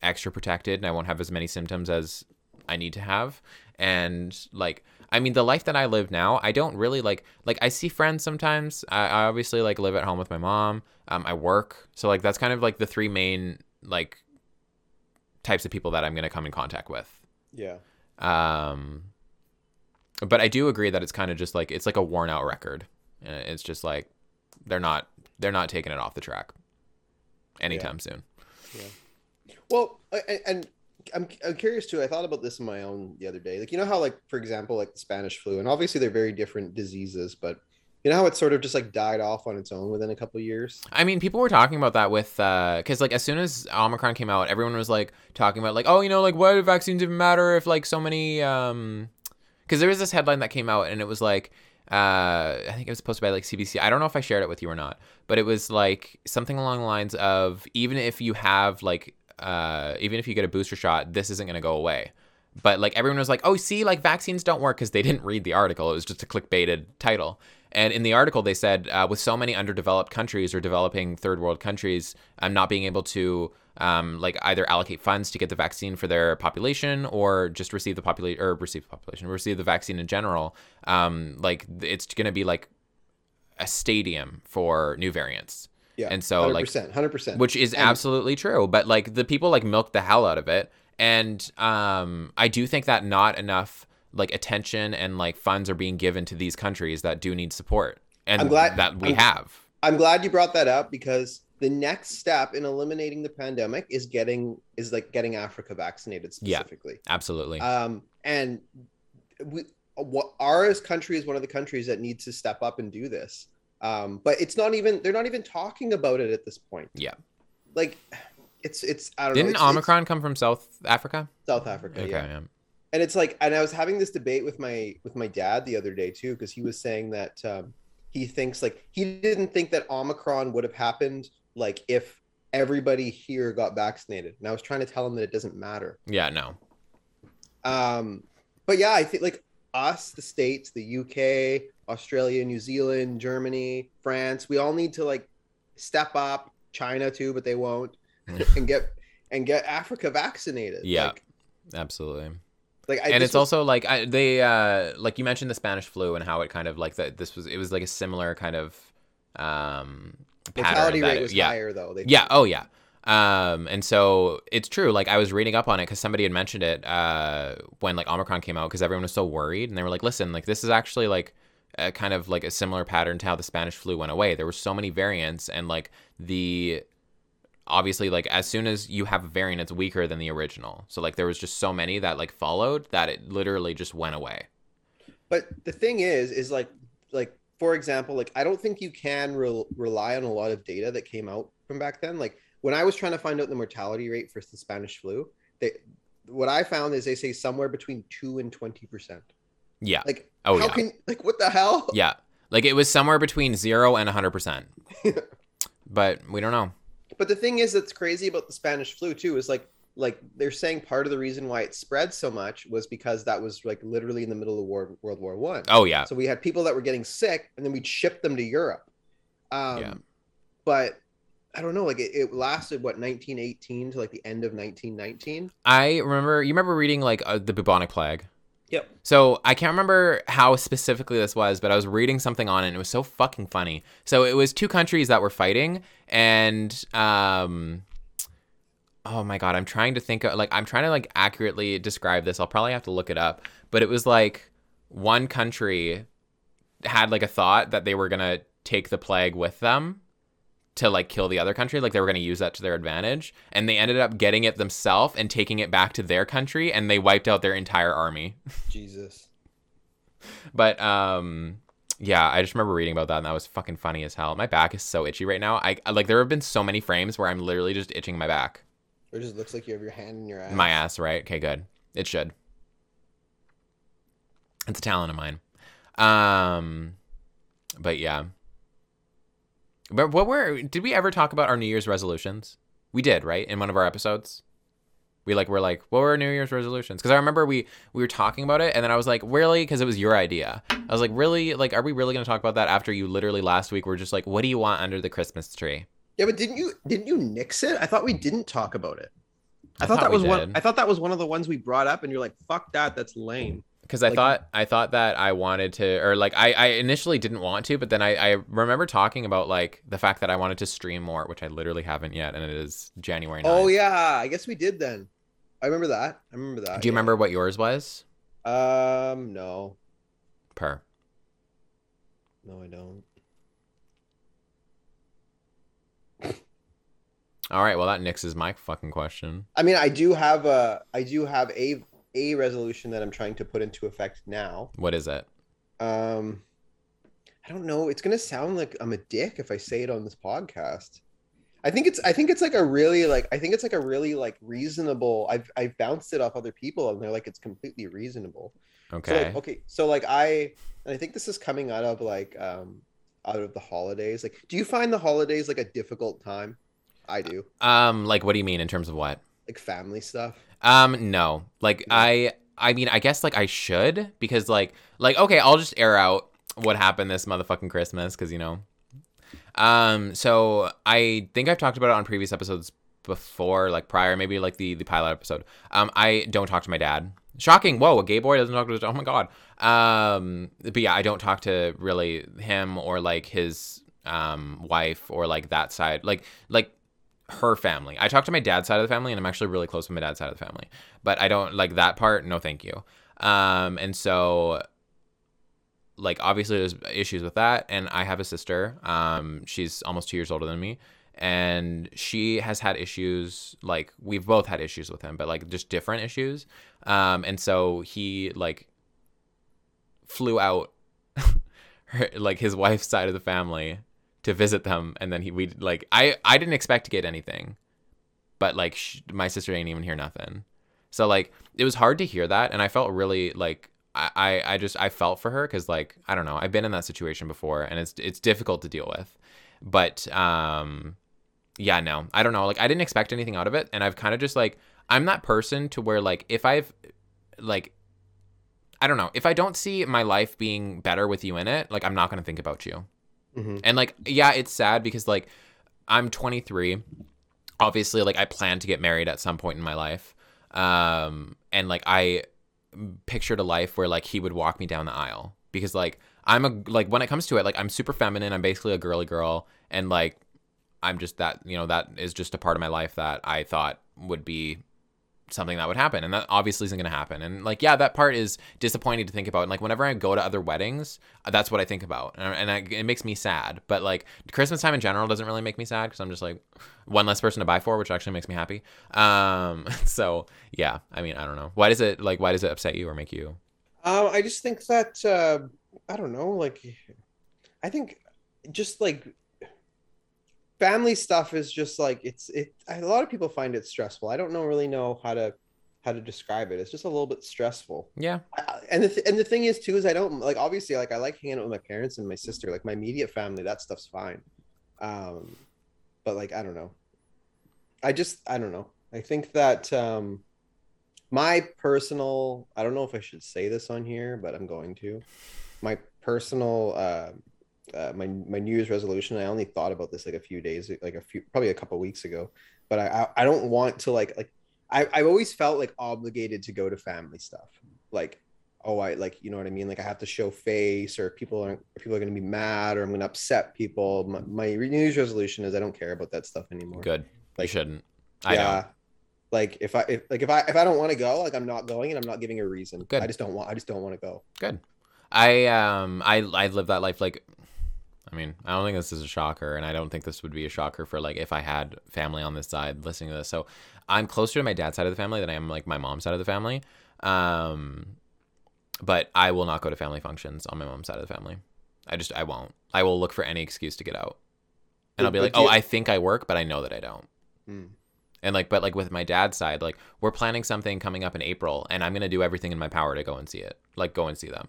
extra protected and I won't have as many symptoms as I need to have. And like, I mean, the life that I live now, I don't really like, like, I see friends sometimes. I, I obviously like live at home with my mom. Um, I work. So like, that's kind of like the three main, like, types of people that I'm going to come in contact with.
Yeah.
Um, but I do agree that it's kind of just like, it's like a worn out record. And it's just like, they're not, they're not taking it off the track anytime soon. Yeah.
Well, I- and I'm, I'm curious too. I thought about this in my own the other day. Like, you know how, like, for example, like the Spanish flu, and obviously they're very different diseases, but you know how it sort of just like died off on its own within a couple years.
I mean, people were talking about that with, because like as soon as Omicron came out, everyone was like talking about like, oh, you know, like why do vaccines even matter if like so many, um, because there was this headline that came out and it was like, uh, I think it was posted by like CBC. I don't know if I shared it with you or not, but it was like something along the lines of even if you have like, uh, even if you get a booster shot, this isn't gonna go away. But like everyone was like, oh, see, like vaccines don't work because they didn't read the article. It was just a clickbaited title. And in the article, they said uh, with so many underdeveloped countries or developing third world countries um, not being able to um, like either allocate funds to get the vaccine for their population or just receive the population or receive the population, receive the vaccine in general, um, like it's going to be like a stadium for new variants.
Yeah.
And so, like,
100%, 100%.
which is
And-
absolutely true but like the people like milk the hell out of it and um i do think that not enough like attention and like funds are being given to these countries that do need support and
I'm glad-
that we
I'm-
have
I'm glad you brought that up because the next step in eliminating the pandemic is getting is like getting Africa vaccinated specifically. Yeah.
absolutely
Um, and we, what our country is one of the countries that needs to step up and do this. Um, but it's not even they're not even talking about it at this point.
Yeah.
Like it's it's I don't know.
Didn't
it's- it's
Omicron come from South Africa?
South Africa?
Okay,
yeah.
yeah.
And it's like and i was having this debate with my with my dad the other day too because he was saying that um, he thinks like he didn't think that omicron would have happened like if everybody here got vaccinated and i was trying to tell him that it doesn't matter
Yeah, no.
um but yeah i think like us the states the uk australia new zealand germany france we all need to like step up china too but they won't [LAUGHS] and get and get africa vaccinated
Yeah.
like,
Absolutely.
Like I,
and it's
was-
also like I, they uh like you mentioned the Spanish flu and how it kind of like that this was it was like a similar kind of um pattern
mortality
that
rate
it-
was
yeah.
higher though they
yeah oh yeah. Um and so it's true like i was reading up on it because somebody had mentioned it uh when like omicron came out because everyone was so worried and they were like listen like this is actually like a kind of like a similar pattern to how the spanish flu went away. There were so many variants and like the obviously like as soon as you have a variant it's weaker than the original so like there was just so many that like followed that it literally just went away
But the thing is, is like, like for example, like I don't think you can re- rely on a lot of data that came out from back then. Like when I was trying to find out the mortality rate for the Spanish flu, they, what I found is they say somewhere between two and twenty percent.
yeah
Like,
Oh,
how
yeah.
can like what the hell?
yeah like it was somewhere between 0 and 100% [LAUGHS] but we don't know
But the thing is, that's crazy about the Spanish flu too. Is like, like they're saying part of the reason why it spread so much was because that was like literally in the middle of World World War One.
oh yeah
So we had people that were getting sick, and then we'd ship them to Europe. Um,
Yeah.
But I don't know. Like it, it lasted what 1918 to like the end of 1919.
I remember you remember reading like uh, the bubonic plague.
Yep.
So I can't remember how specifically this was, but I was reading something on it and it was so fucking funny. So it was two countries that were fighting and um oh my god, I'm trying to think of like I'm trying to like accurately describe this. I'll probably have to look it up, but it was like one country had like a thought that they were going to take the plague with them to like kill the other country like they were going to use that to their advantage and they ended up getting it themselves and taking it back to their country and they wiped out their entire army. [LAUGHS]
Jesus.
but um yeah i just remember reading about that and that was fucking funny as hell. My back is so itchy right now. I like there have been so many frames where i'm literally just itching my back.
It just looks like you have your hand in your ass.
my ass right? Okay good. It should. It's a talent of mine. Um but yeah but what were did we ever talk about our new year's resolutions we did right in one of our episodes we like were like what were our new year's resolutions because i remember we we were talking about it and then i was like really because it was your idea i was like really like are we really going to talk about that after you literally last week were just like what do you want under the christmas tree
Yeah, but didn't you didn't you nix it? I thought we didn't talk about it. I,
I
thought,
thought
that was one. I thought that was one of the ones we brought up, and you're like, "Fuck that, that's lame."
Because I
Like-
thought I thought that I wanted to, or like I, I initially didn't want to, but then I, I remember talking about like the fact that I wanted to stream more, which I literally haven't yet, and it is January 9th.
Oh yeah, I guess we did then. I remember that. I remember that.
Do you
yeah.
remember what yours was?
Um, no,
Per.
no, I don't.
All right, well that nixes my fucking question.
I mean, I do have a, I do have a a resolution that I'm trying to put into effect now.
What is it?
Um, I don't know. It's gonna sound like I'm a dick if I say it on this podcast. I think it's, I think it's like a really like, I think it's like a really like reasonable. I've I've bounced it off other people, and they're like, it's completely reasonable. So
Okay.
like, okay, so like I, and I think this is coming out of like, um, out of the holidays. Like, do you find the holidays like a difficult time? I do.
Um, like what do you mean in terms of what?
Like family stuff.
Um, no. Like I I mean, I guess like I should because like like okay, I'll just air out what happened this motherfucking Christmas cuz you know. Um so I think I've talked about it on previous episodes before like prior maybe like the the pilot episode. Um I don't talk to my dad. Shocking. Whoa, a gay boy doesn't talk to his Oh my god. Um but yeah, I don't talk to really him or like his um wife or like that side. Like like her family. I talk to my dad's side of the family, and I'm actually really close with my dad's side of the family. But I don't like that part. No, thank you. Um, and so, like, obviously, there's issues with that. And I have a sister. Um, she's almost two years older than me, and she has had issues. Like, we've both had issues with him, but like just different issues. Um, and so he like flew out, [LAUGHS] her, like his wife's side of the family to visit them and then he we like I I didn't expect to get anything. but like sh- my sister didn't even hear nothing. So like it was hard to hear that, and I felt really like I I, I just I felt for her because like I don't know I've been in that situation before, and it's it's difficult to deal with, but um yeah no I don't know like I didn't expect anything out of it, and I've kind of just like I'm that person to where like if I've like I don't know if I don't see my life being better with you in it, like I'm not gonna think about you.
Mm-hmm.
And like, yeah, it's sad because like I'm 23. Obviously, like I plan to get married at some point in my life. Um, and like I pictured a life where like he would walk me down the aisle because like I'm a like when it comes to it, like I'm super feminine. I'm basically a girly girl, and like I'm just that you know that is just a part of my life that I thought would be something that would happen and that obviously isn't going to happen. And like yeah that part is disappointing to think about and like whenever i go to other weddings that's what i think about and, and I, it makes me sad but like christmas time in general doesn't really make me sad because i'm just like one less person to buy for which actually makes me happy. Um [LAUGHS] so yeah i mean i don't know. Why does it like why does it upset you or make you?
Um, I just think that uh, I don't know, like I think just like family stuff is just like it's it. A lot of people find it stressful. I don't know really know how to how to describe it. It's just a little bit stressful.
yeah
I- and the th- and the thing is too is I don't like obviously like I like hanging out with my parents and my sister like my immediate family that stuff's fine, um, but like I don't know, I just I don't know. I think that um, my personal I don't know if I should say this on here, but I'm going to. My personal uh, uh, my my New Year's resolution. I only thought about this like a few days, like a few probably a couple weeks ago, but I I, I don't want to like like I, I've always felt like obligated to go to family stuff. Like, oh, I like, you know what I mean? Like I have to show face or people aren't, people are going to be mad or I'm going to upset people. My, my New Year's resolution is I don't care about that stuff anymore.
good you shouldn't i
yeah. Like if I, if, like if I, if I don't want to go, like I'm not going and I'm not giving a reason.
Good.
I just don't want, I just don't want to go.
Good. I um I I live that life like I mean, I don't think this is a shocker and I don't think this would be a shocker for like if I had family on this side listening to this. So I'm closer to my dad's side of the family than I am like my mom's side of the family. Um but I will not go to family functions on my mom's side of the family. I just I won't. I will look for any excuse to get out. And I'll be
But
like,
do
"Oh, I think I work, but I know that I don't."
Hmm.
And like, but like with my dad's side, like we're planning something coming up in April, and I'm gonna do everything in my power to go and see it. Like, go and see them.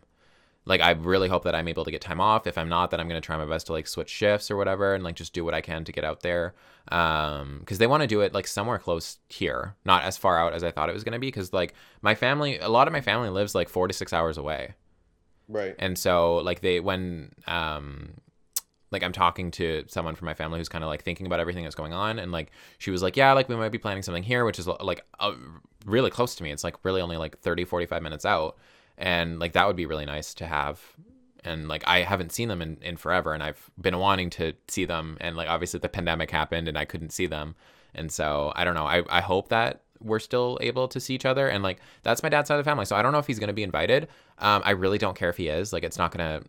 Like, I really hope that I'm able to get time off. If I'm not, then I'm gonna try my best to like switch shifts or whatever, and like just do what I can to get out there. Um, because they want to do it like somewhere close here, not as far out as I thought it was gonna be. Because like my family, a lot of my family lives like four to six hours away.
Right.
And so like they when um like I'm talking to someone from my family who's kind of like thinking about everything that's going on and like she was like yeah like we might be planning something here which is like uh, really close to me it's like really only like 30 45 minutes out and like that would be really nice to have. And like I haven't seen them in, in forever and I've been wanting to see them. And like obviously the pandemic happened and I couldn't see them. And so I don't know. I, I hope that we're still able to see each other. And like that's my dad's side of the family. So I don't know if he's going to be invited. Um, I really don't care if he is. Like it's not going to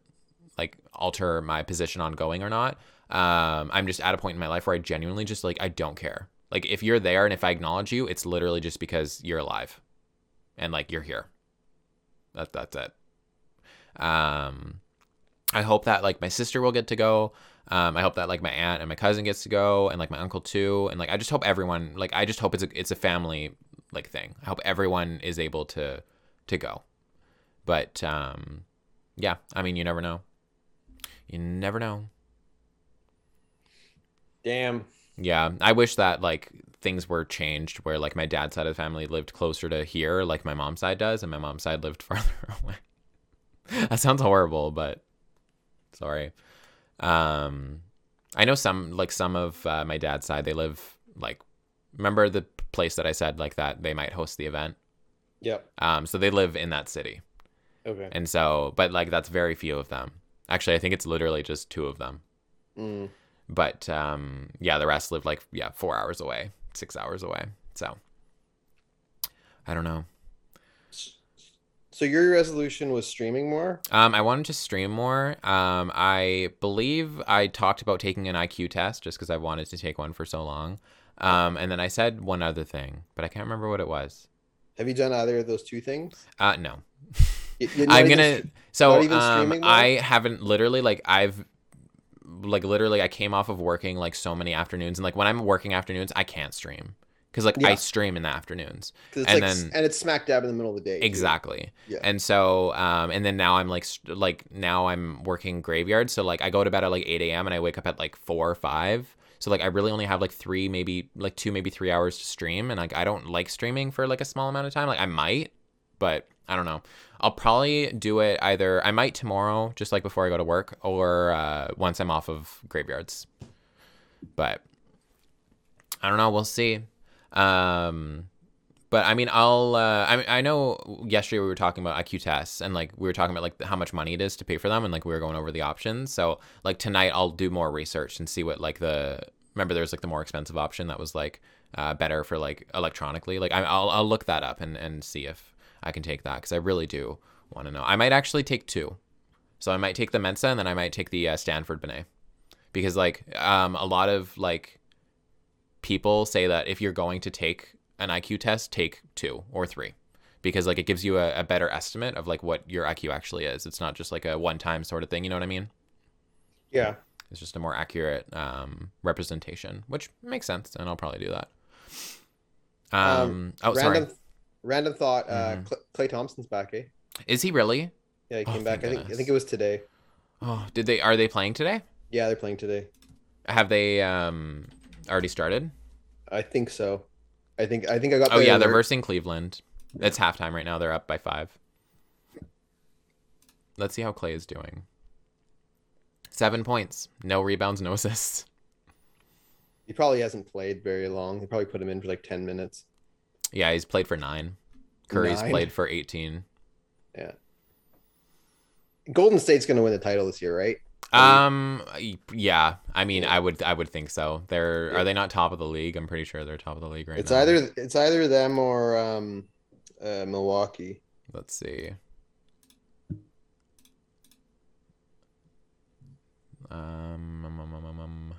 like alter my position on going or not. Um, I'm just at a point in my life where I genuinely just like I don't care. Like if you're there and if I acknowledge you it's literally just because you're alive and like you're here that, that's it. Um i hope that like my sister will get to go. Um i hope that like my aunt and my cousin gets to go and like my uncle too. And like i just hope everyone like i just hope it's a it's a family like thing. I hope everyone is able to to go. But um yeah i mean you never know. You never know.
Damn.
yeah, I wish that like things were changed where like my dad's side of the family lived closer to here like my mom's side does and my mom's side lived [LAUGHS] farther away. that sounds horrible, but sorry. Um I know some like some of uh, my dad's side they live like remember the place that I said like that they might host the event.
Yep.
Um so they live in that city.
Okay.
And so but like that's very few of them. Actually, I think it's literally just two of them
Mm.
but um yeah the rest live like yeah four hours away six hours away. So i don't know.
So your resolution was streaming more?
um i wanted to stream more. Um i believe i talked about taking an iq test just because i wanted to take one for so long. Um and then i said one other thing but i can't remember what it was.
Have you done either of those two things?
uh no.
Y- you're not
i'm gonna
str-
so um i haven't literally like i've like literally i came off of working like so many afternoons and like when i'm working afternoons i can't stream because like
Yeah.
I stream in the afternoons, And
like,
then-
and it's smack dab in the middle of the day.
Exactly.
Yeah.
And so, um, and then now I'm like, st- like now I'm working graveyard. So like I go to bed at like 8 a.m. and I wake up at like four or five. So like I really only have like three, maybe like two, maybe three hours to stream. And like I don't like streaming for like a small amount of time. Like I might, but I don't know. I'll probably do it either. I might tomorrow, just like before I go to work, or uh, once I'm off of graveyards. But I don't know. We'll see. Um, but I mean, I'll. Uh, I I know yesterday we were talking about IQ tests and like we were talking about like how much money it is to pay for them and like we were going over the options. So like tonight I'll do more research and see what like the remember there's like the more expensive option that was like uh, better for like electronically. Like I, I'll I'll look that up and and see if I can take that because I really do want to know. I might actually take two. So I might take the Mensa and then I might take the uh, Stanford Binet because like um a lot of like people say that if you're going to take an IQ test, take two or three because like it gives you a, a better estimate of like what your IQ actually is. It's not just like a one time sort of thing. You know what I mean?
Yeah.
It's just a more accurate um, representation, which makes sense, and I'll probably do that. Um,
Um,
oh,
random,
sorry.
Random thought. Uh,
Mhm.
Cl- Klay Thompson's back, eh?
Is he really?
Yeah, he
Oh,
came back. I think. I think it was today.
Oh, did they? Are they playing today?
Yeah, they're playing today.
Have they um already started?
I think so. I think. I think I got.
Oh yeah, they're
alert.
versing Cleveland. It's halftime right now. They're up by five. Let's see how Clay is doing. Seven points, no rebounds, no assists.
He probably hasn't played very long. They probably put him in for like ten minutes.
Yeah, he's played for nine. Curry's
Nine?
played for eighteen.
Yeah. Golden State's going to win the title this year, right?
Um, yeah. I mean,
Yeah.
I would, I would think so. They're
Yeah.
are they not top of the league? I'm pretty sure they're top of the league right
it's
now.
either it's either them or um, uh, Milwaukee.
Let's see. Um, um, um, um, um, um.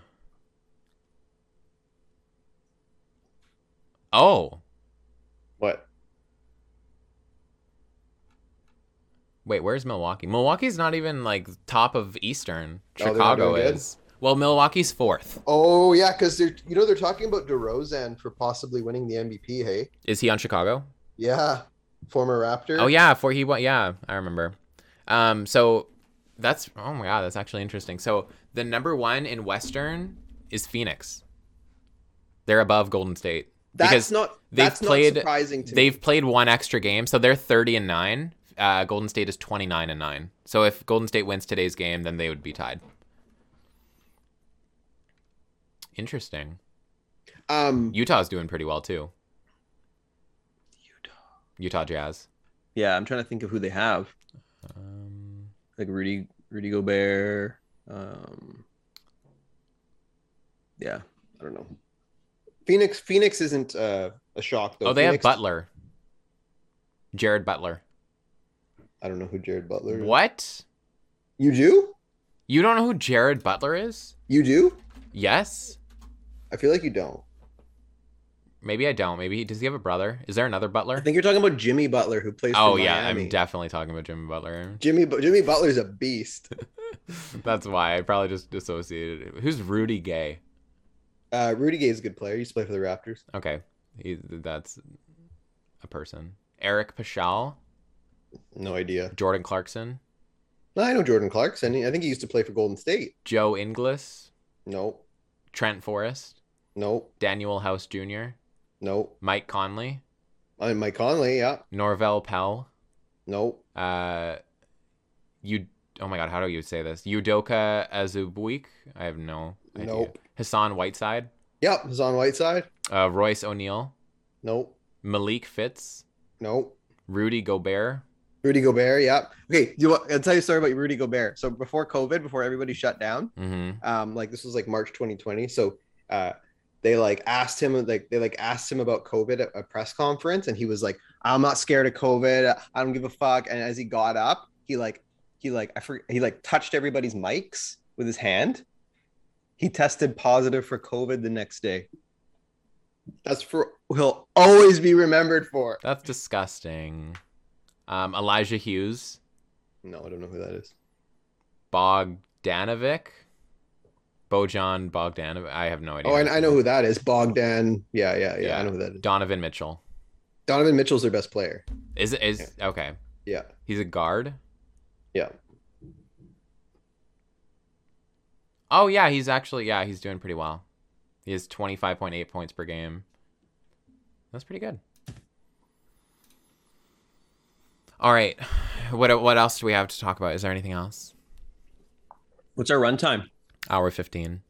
Oh,
What?
Wait, where's Milwaukee? Milwaukee's not even like top of Eastern.
Oh,
Chicago
doing good?
is. Well, Milwaukee's fourth.
Oh yeah, because they're you know they're talking about DeRozan for possibly winning the MVP. Hey,
Is he on Chicago?
yeah, former Raptor.
Oh yeah, for he won. Yeah, I remember. Um, so that's oh my god, that's actually interesting. So the number one in Western is Phoenix. They're above Golden State.
that's
because
not
they've
that's
played-
not surprising to me.
They've played one extra game, so they're thirty and nine. Uh, Golden State is twenty nine and nine. So if Golden State wins today's game, then they would be tied. Interesting.
Um,
Utah's doing pretty well too.
Utah.
Utah Jazz.
Yeah, I'm trying to think of who they have.
Um,
Like Rudy Rudy Gobert. Um, yeah, I don't know. Phoenix Phoenix isn't uh, a shock though.
oh, they
Phoenix,
have Butler. Jared Butler.
I don't know who Jared Butler. is.
What?
You do?
You don't know who Jared Butler is?
You do?
Yes.
I feel like you don't.
Maybe I don't. Maybe does he have a brother? Is there another Butler?
I think you're talking about Jimmy Butler, who plays.
Oh yeah,
Miami.
I'm definitely talking about Jimmy Butler.
Jimmy Jimmy Butler's a beast. [LAUGHS]
That's why I probably just associated it. Who's Rudy Gay?
Uh, Rudy Gay is a good player. He used to play for the Raptors.
Okay, he that's a person. Eric Paschall,
No idea.
Jordan Clarkson,
No, I know Jordan Clarkson. I think he used to play for Golden State.
Joe Ingles,
Nope.
Trent Forrest,
Nope.
Danuel House Jr.,
Nope.
Mike Conley,
I mean, Mike Conley. Yeah.
Norvel Pelle,
Nope.
uh, you. Oh my God, how do you say this? Udoka Azubuike. I have no idea.
Nope.
Hassan Whiteside,
Yep. Hassan Whiteside.
uh, Royce O'Neale,
Nope.
Malik Fitts,
Nope.
Rudy Gobert.
Rudy Gobert. Yeah. Okay. You want, I'll tell you a story about Rudy Gobert. So before COVID, before everybody shut down,
Mm-hmm.
um, like this was like March 2020. So, uh, they like asked him like they like asked him about COVID at a press conference, and he was like, "I'm not scared of COVID. I don't give a fuck." And as he got up, he like he like I forget he like touched everybody's mics with his hand. He tested positive for COVID the next day. That's for he'll always be remembered for.
That's disgusting. Um, Elijah Hughes,
No, I don't know who that is.
Bogdanovic, Bojan Bogdanovic. I have no idea.
Oh, I, I know who that is. Bogdan. Yeah, yeah, yeah,
Yeah.
I know who that is.
Donovan Mitchell.
Donovan Mitchell's their best player.
Is it is okay.
Yeah,
He's a guard.
yeah.
Oh yeah, he's actually yeah, he's doing pretty well. He has 25.8 points per game. That's pretty good. All right. What what else do we have to talk about? Is there anything else?
What's our runtime?
Hour 15.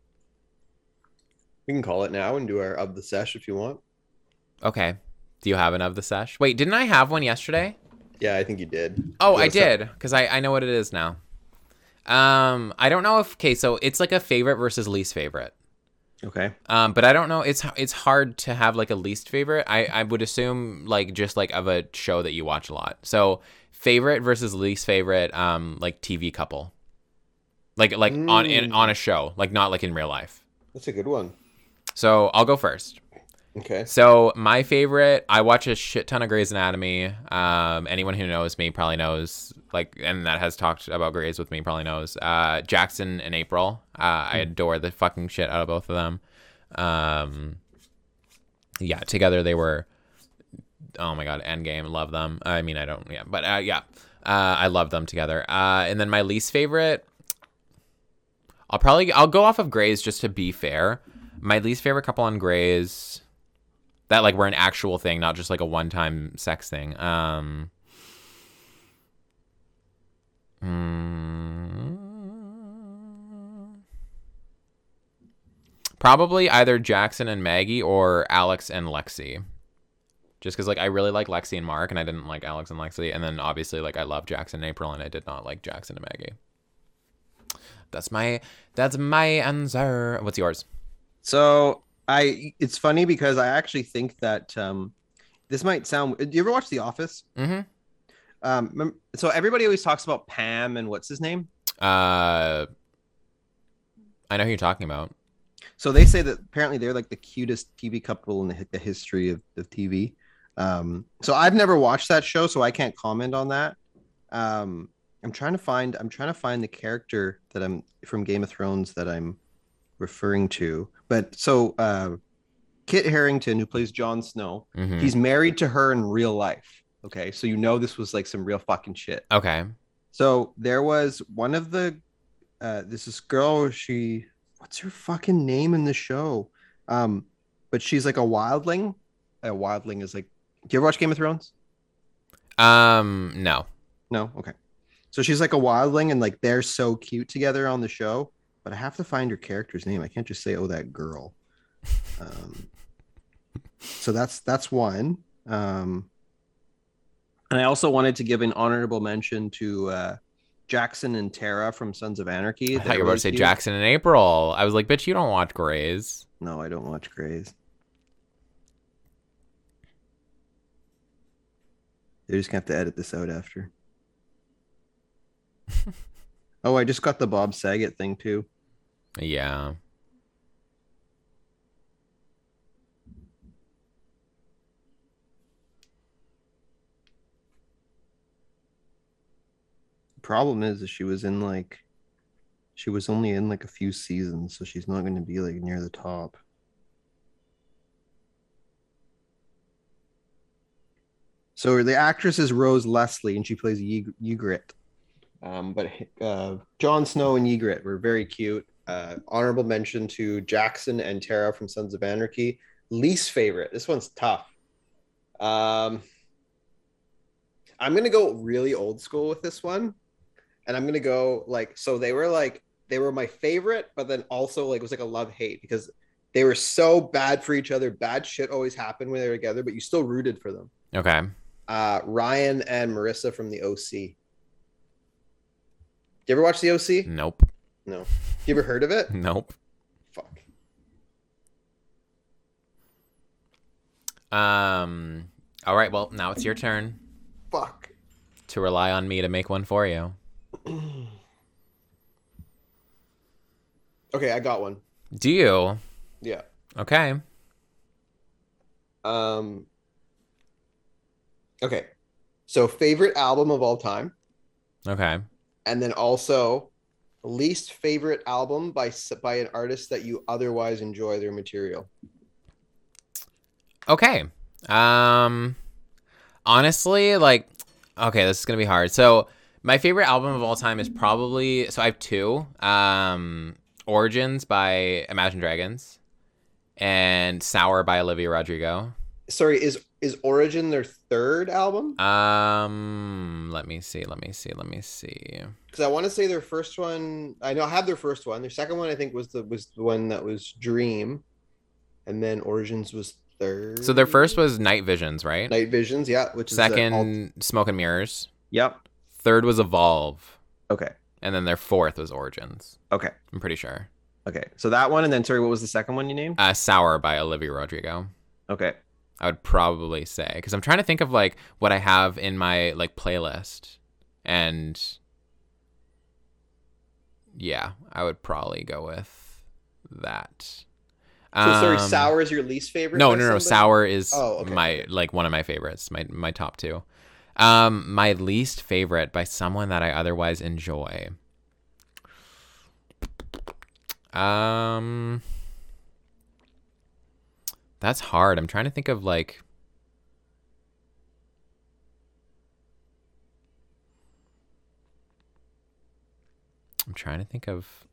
We can call it now and do our of the sesh if you want.
Okay. Do you have an of the sesh? Wait, didn't I have one yesterday?
Yeah, I think you did.
Oh, I did because I I know what it is now. Um, I don't know if okay, so it's like a favorite versus least favorite.
Okay.
Um, but I don't know. It's it's hard to have like a least favorite. I I would assume like just like of a show that you watch a lot. So favorite versus least favorite. Um, like TV couple. Like like on in
Mm.
on a show, like not like in real life.
That's a good one.
So I'll go first.
Okay.
So my favorite, I watch a shit ton of Grey's Anatomy. Um, anyone who knows me probably knows, like, and that has talked about Grey's with me probably knows. Uh, Jackson and April. Uh, I adore the fucking shit out of both of them. Um, yeah, together they were. Oh my god, Endgame, love them. I mean, I don't, yeah, but uh, yeah, uh, I love them together. Uh, and then my least favorite, I'll probably I'll go off of Grey's just to be fair. My least favorite couple on Grey's that like were an actual thing, not just like a one-time sex thing. Um, mm, probably either Jackson and Maggie or Alex and Lexie. Just because like I really like Lexie and Mark, and I didn't like Alex and Lexie, and then obviously like I love Jackson and April, and I did not like Jackson and Maggie. That's my that's my answer. What's yours?
So I it's funny because I actually think that um this might sound do you ever watch The Office?
Mm-hmm.
Um so everybody always talks about Pam and what's his name?
Uh, I know who you're talking about.
So they say that apparently they're like the cutest TV couple in the, the history of, of TV. Um, so I've never watched that show, so I can't comment on that. Um, I'm trying to find I'm trying to find the character that I'm from Game of Thrones that I'm referring to. But so uh, Kit Harington, who plays Jon Snow,
Mhm.
he's married to her in real life. Okay, so you know this was like some real fucking shit.
Okay.
So there was one of the uh this is girl she what's her fucking name in the show? Um but she's like a wildling. A wildling is like do you ever watch Game of Thrones?
Um, no.
No? Okay. So she's like a wildling and like they're so cute together on the show, but I have to find her character's name. I can't just say oh that girl. [LAUGHS] Um so that's that's one. Um and I also wanted to give an honorable mention to uh Jackson and Tara from Sons of Anarchy.
I thought you were about to say
cute.
Jackson and April. I was like, bitch, you don't watch Grey's.
No, I don't watch Grey's. They're just gonna have to edit this out after. [LAUGHS] oh, I just got the Bob Saget thing too.
Yeah.
Problem is, is she was in like, she was only in like a few seasons, so she's not going to be like near the top. So the actress is Rose Leslie, and she plays Ygr- Ygritte. Um, but uh, Jon Snow and Ygritte were very cute. Uh, honorable mention to Jackson and Tara from Sons of Anarchy. Least favorite. This one's tough. Um, I'm gonna go really old school with this one, and I'm gonna go like so. They were like they were my favorite, but then also like it was like a love hate because they were so bad for each other. Bad shit always happened when they were together, but you still rooted for them.
Okay.
Uh, Ryan and Marissa from the OC. You ever watch the OC?
Nope.
No. You ever heard of it? [LAUGHS]
Nope.
Fuck.
Um. All right. Well, now it's your turn
Fuck.
to rely on me to make one for you. [CLEARS THROAT]
okay, I got one.
Do you?
Yeah.
Okay.
Um. Okay. So favorite album of all time,
Okay.
and then also
least favorite album by by an artist that you otherwise enjoy their material.
Okay. Um honestly, like okay, this is going to be hard. So, my favorite album of all time is probably so I have two. Um Origins by Imagine Dragons and Sour by Olivia Rodrigo.
Sorry, is is Origin their third album?
Um let me see, let me see, let me see.
Because I want to say their first one. I know I have their first one. Their second one, I think, was the was the one that was Dream, and then Origins was third.
So their first was Night Visions, right?
Night Visions, yeah. Which is the
Second Smoke and Mirrors.
Yep.
Third was Evolve,
Okay.
and then their fourth was Origins.
Okay.
I'm pretty sure.
Okay. So that one, and then sorry, what was the second one you named?
Uh, Sour by Olivia Rodrigo.
Okay.
I would probably say because I'm trying to think of like what I have in my like playlist, and yeah, I would probably go with that.
So sorry,
Um,
Sour is your least favorite?
No, no, no.
somebody?
Sour is
Oh, okay,
my like one of my favorites. My my top two. Um, my least favorite by someone that I otherwise enjoy. Um, that's hard. I'm trying to think of like. I'm trying to think of.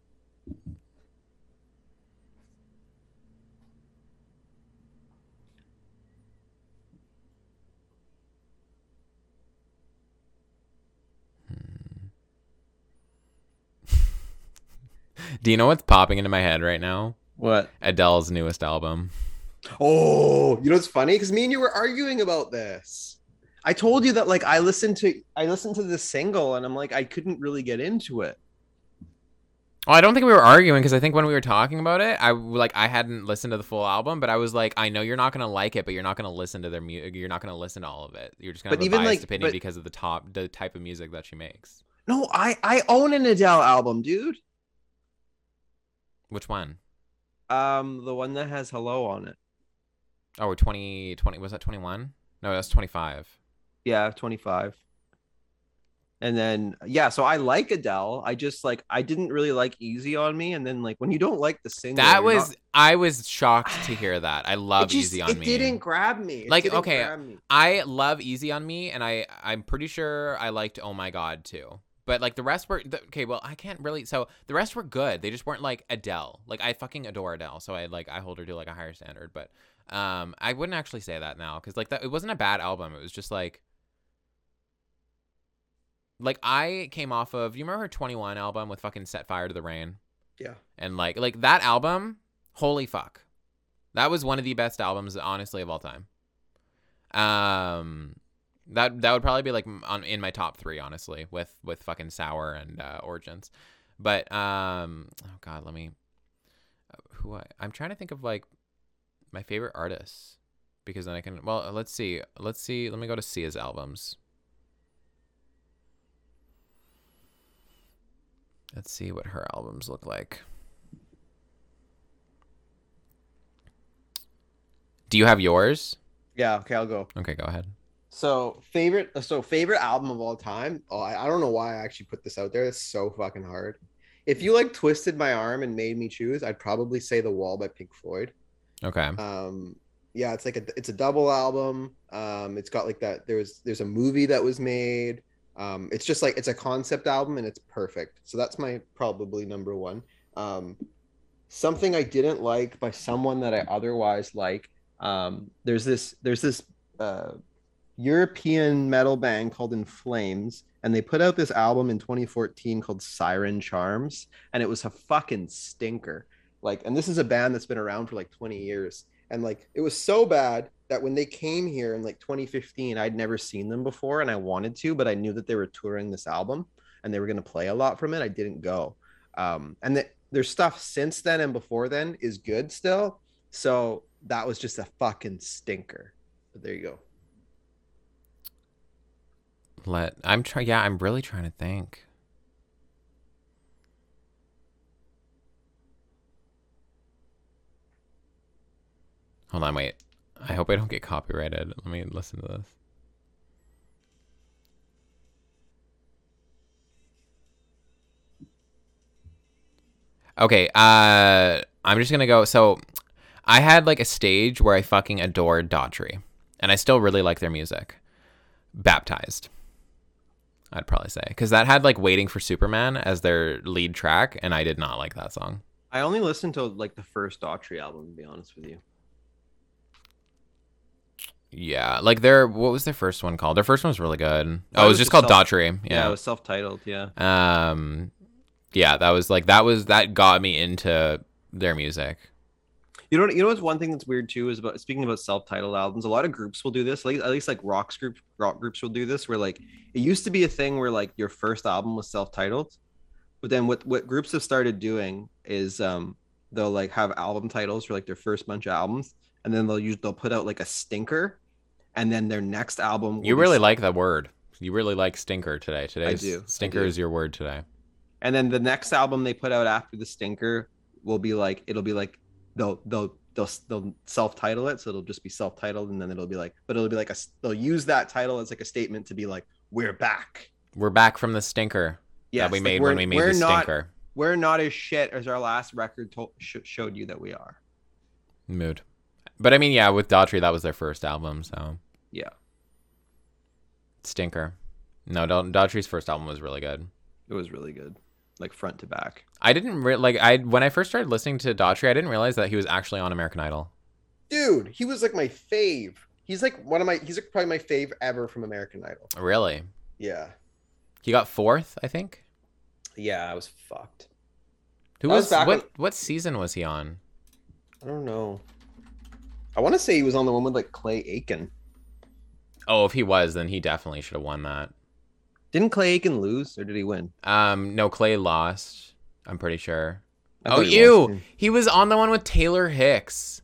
Do you know what's popping into my head right now?
What?
Adele's newest album.
Oh, you know what's funny? Because me and you were arguing about this.
I told you that like I listened to I listened to this single and I'm like I couldn't really get into it.
Oh, I don't think we were arguing because I think when we were talking about it, I like I hadn't listened to the full album, but I was like, I know you're not gonna like it, but you're not gonna listen to their music. You're not gonna listen to all of it. You're just gonna
But
have a
even,
biased
like-
opinion
but-
because of the top, the type of music that she makes.
No, I I own an Adele album, dude.
Which one?
Um, the one that has "Hello" on it.
Oh, we're 20, 20 was that 21? No, that's 25.
Yeah, 25. And then yeah, so I like Adele. I just like I didn't really like Easy on Me, and then like when you don't like the single,
That was,
not-
I was shocked to hear [SIGHS] that. I love
just,
Easy on
it
Me.
didn't grab me. It
Like, okay,
me.
I love Easy on Me, and I I'm pretty sure I liked Oh My God too. But like the rest were the, okay. Well, I can't really. So the rest were good. They just weren't like Adele. Like I fucking adore Adele, so I like I hold her to like a higher standard. But um, I wouldn't actually say that now because like that it wasn't a bad album. It was just like like I came off of. You remember her Twenty One album with fucking Set Fire to the Rain
Yeah.
and like like that album. Holy fuck, that was one of the best albums honestly of all time. Um, that that would probably be like on in my top three, honestly, with with fucking Sour and uh, Origins. But um, oh god, let me. uh, Who I I'm trying to think of like my favorite artists because then I can. Well, uh, let's see. Let's see. Let me go to Sia's albums. Let's see what her albums look like. Do you have yours?
Yeah, okay, I'll go.
Okay, go ahead.
So favorite, so favorite album of all time. Oh, I, I don't know why I actually put this out there. It's so fucking hard. If you like twisted my arm and made me choose, I'd probably say The Wall by Pink Floyd.
Okay.
Um, yeah, it's like a it's a double album. Um, it's got like that. There's there's a movie that was made. Um, it's just like it's a concept album and it's perfect. So that's my probably number one. Um, something I didn't like by someone that I otherwise like. Um, there's this there's this uh, European metal band called In Flames, and they put out this album in 2014 called Siren Charms, and it was a fucking stinker. Like, and this is a band that's been around for like 20 years, and like it was so bad that when they came here in like 2015, I'd never seen them before, and I wanted to, but I knew that they were touring this album and they were going to play a lot from it. I didn't go, um, and that their stuff since then and before then is good still. So that was just a fucking stinker. But there you go.
Let I'm trying. Yeah, I'm really trying to think. Hold on, wait. I hope I don't get copyrighted. Let me listen to this. Okay, uh I'm just gonna go so I had like a stage where I fucking adored Daughtry. And I still really like their music. Baptized. I'd probably say. Because that had like Waiting for Superman as their lead track, and I did not like that song.
I only listened to like the first Daughtry album, to be honest with you.
Yeah, like their what was their first one called? Their first one was really good.
Mine
Oh, it was
was
just called
self-
Daughtry.
Yeah,
Yeah.
it was self-titled. Yeah.
um, yeah, that was like that was that got me into their music.
You know, what- you know what's one thing that's weird too is about speaking about self-titled albums. A lot of groups will do this. Like at least like rocks group rock groups will do this. Where like it used to be a thing where like your first album was self-titled, but then what what groups have started doing is um they'll like have album titles for like their first bunch of albums, and then they'll use they'll put out like a stinker, and then their next album. will
You really like that word. You really like stinker today.
I
Stinker
do.
is your word today.
and then the next album they put out after the stinker will be like it'll be like they'll they'll they'll they'll self-title it so it'll just be self-titled and then it'll be like but it'll be like a they'll use that title as like a statement to be like we're back
We're back from the stinker
yeah
that we made when we made
we're
the
not
stinker.
we're not as shit as our last record to- sh- showed you that we are
Mood. But I mean, yeah, with Daughtry, that was their first album, so
yeah
stinker. No, Da- Daughtry's first album was really good.
it was really good like front to back
I didn't re- like I when I first started listening to Daughtry, I didn't realize that he was actually on American Idol.
Dude, he was like my fave. He's like one of my. He's like probably my fave ever from American Idol.
Really?
Yeah.
He got fourth, I think.
Yeah, I was fucked.
Who
That was
was,
back
what?
when-
What season was he on?
I don't know. I want to say he was on the one with like Clay Aiken.
Oh, if he was, then he definitely should have won that.
Didn't clay aiken lose or did he win
Um, no, Clay lost. I'm pretty sure. Oh,
he
ew!
lost.
He was on the one with Taylor Hicks.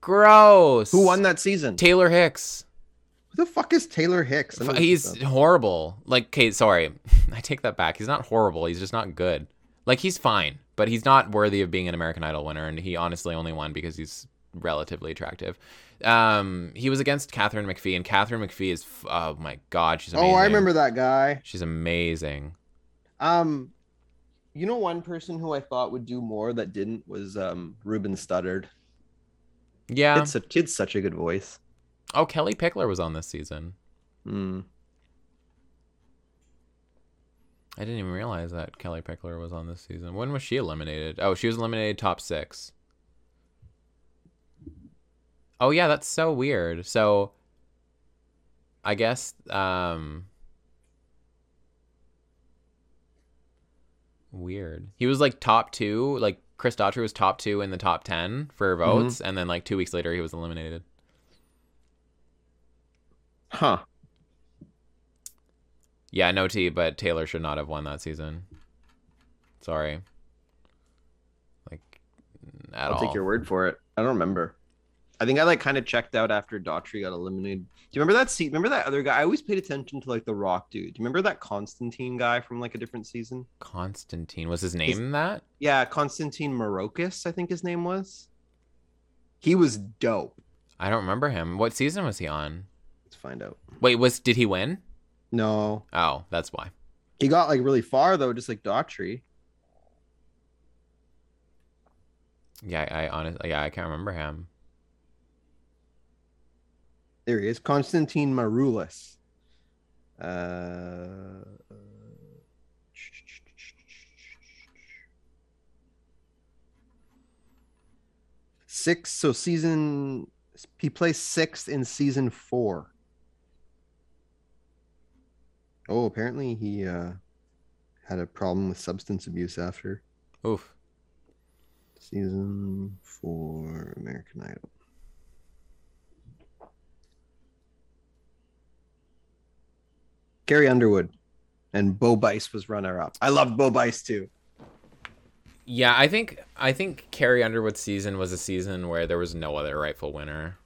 Gross.
who won that season
Taylor Hicks.
who the fuck is taylor hicks I know this
He's horrible. Like, okay, sorry. [LAUGHS] I take that back. He's not horrible. He's just not good. Like, he's fine, but he's not worthy of being an American Idol winner. And he honestly only won because he's relatively attractive. Um, he was against Katharine McPhee, and Katharine McPhee is, oh my God, she's amazing.
oh i remember that guy
She's amazing.
Um, you know, one person who I thought would do more that didn't was um Ruben Studdard.
Yeah.
It's a kid's such a good voice.
Oh, Kellie Pickler was on this season.
Mm.
I didn't even realize that Kellie Pickler was on this season. When was she eliminated? Oh, she was eliminated top six. Oh yeah, that's so weird. So I guess um weird. He was like top two, like Chris Daughtry was top two in the top ten for votes, and then like two weeks later he was eliminated.
Huh.
Yeah, no T, but Taylor should not have won that season. Sorry. Like at
I'll
all.
take your word for it. I don't remember. I think I like kind of checked out after Daughtry got eliminated. Do you remember that seat? Remember that other guy? I always paid attention to like the Rock dude. Do you remember that Constantine guy from like a different season?
Constantine was his name that?
Yeah, Constantine Marokis, I think his name was. He was dope.
I don't remember him. What season was he on?
Let's find out.
Wait, was did he win?
No,
Oh, that's why.
he got like really far though, just like Daughtry.
Yeah, I, I honestly, yeah, I can't remember him.
There he is, Constantine Maroulis. Uh, six. So season he placed sixth in season four. Oh, apparently he uh, had a problem with substance abuse after
Oof.
season four American Idol. Carrie Underwood and Bo Bice was runner up. I loved Bo Bice too.
Yeah, I think I think Carrie Underwood's season was a season where there was no other rightful winner.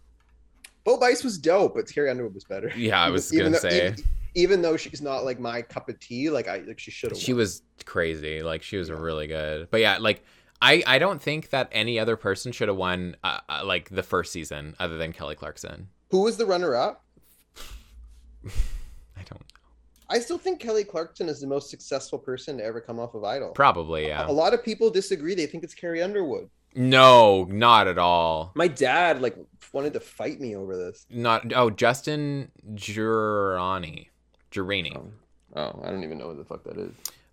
Bo Bice was dope, but Carrie Underwood was better.
Yeah, I was [LAUGHS]
Even
gonna
though-
say
even, even though she's not like my cup of tea, like I like she should have.
she was crazy. Like she was really good. But yeah, like I I don't think that any other person should have won uh, uh, like the first season other than Kelly Clarkson.
Who was the runner up? [LAUGHS]
I don't.
I still think Kelly Clarkson is the most successful person to ever come off of Idol.
Probably, yeah.
A lot of people disagree. They think it's Carrie Underwood.
No, not at all.
My dad like wanted to fight me over this.
Not oh, Justin Jurani. Jurini.
Oh, oh I don't even know what the fuck that is.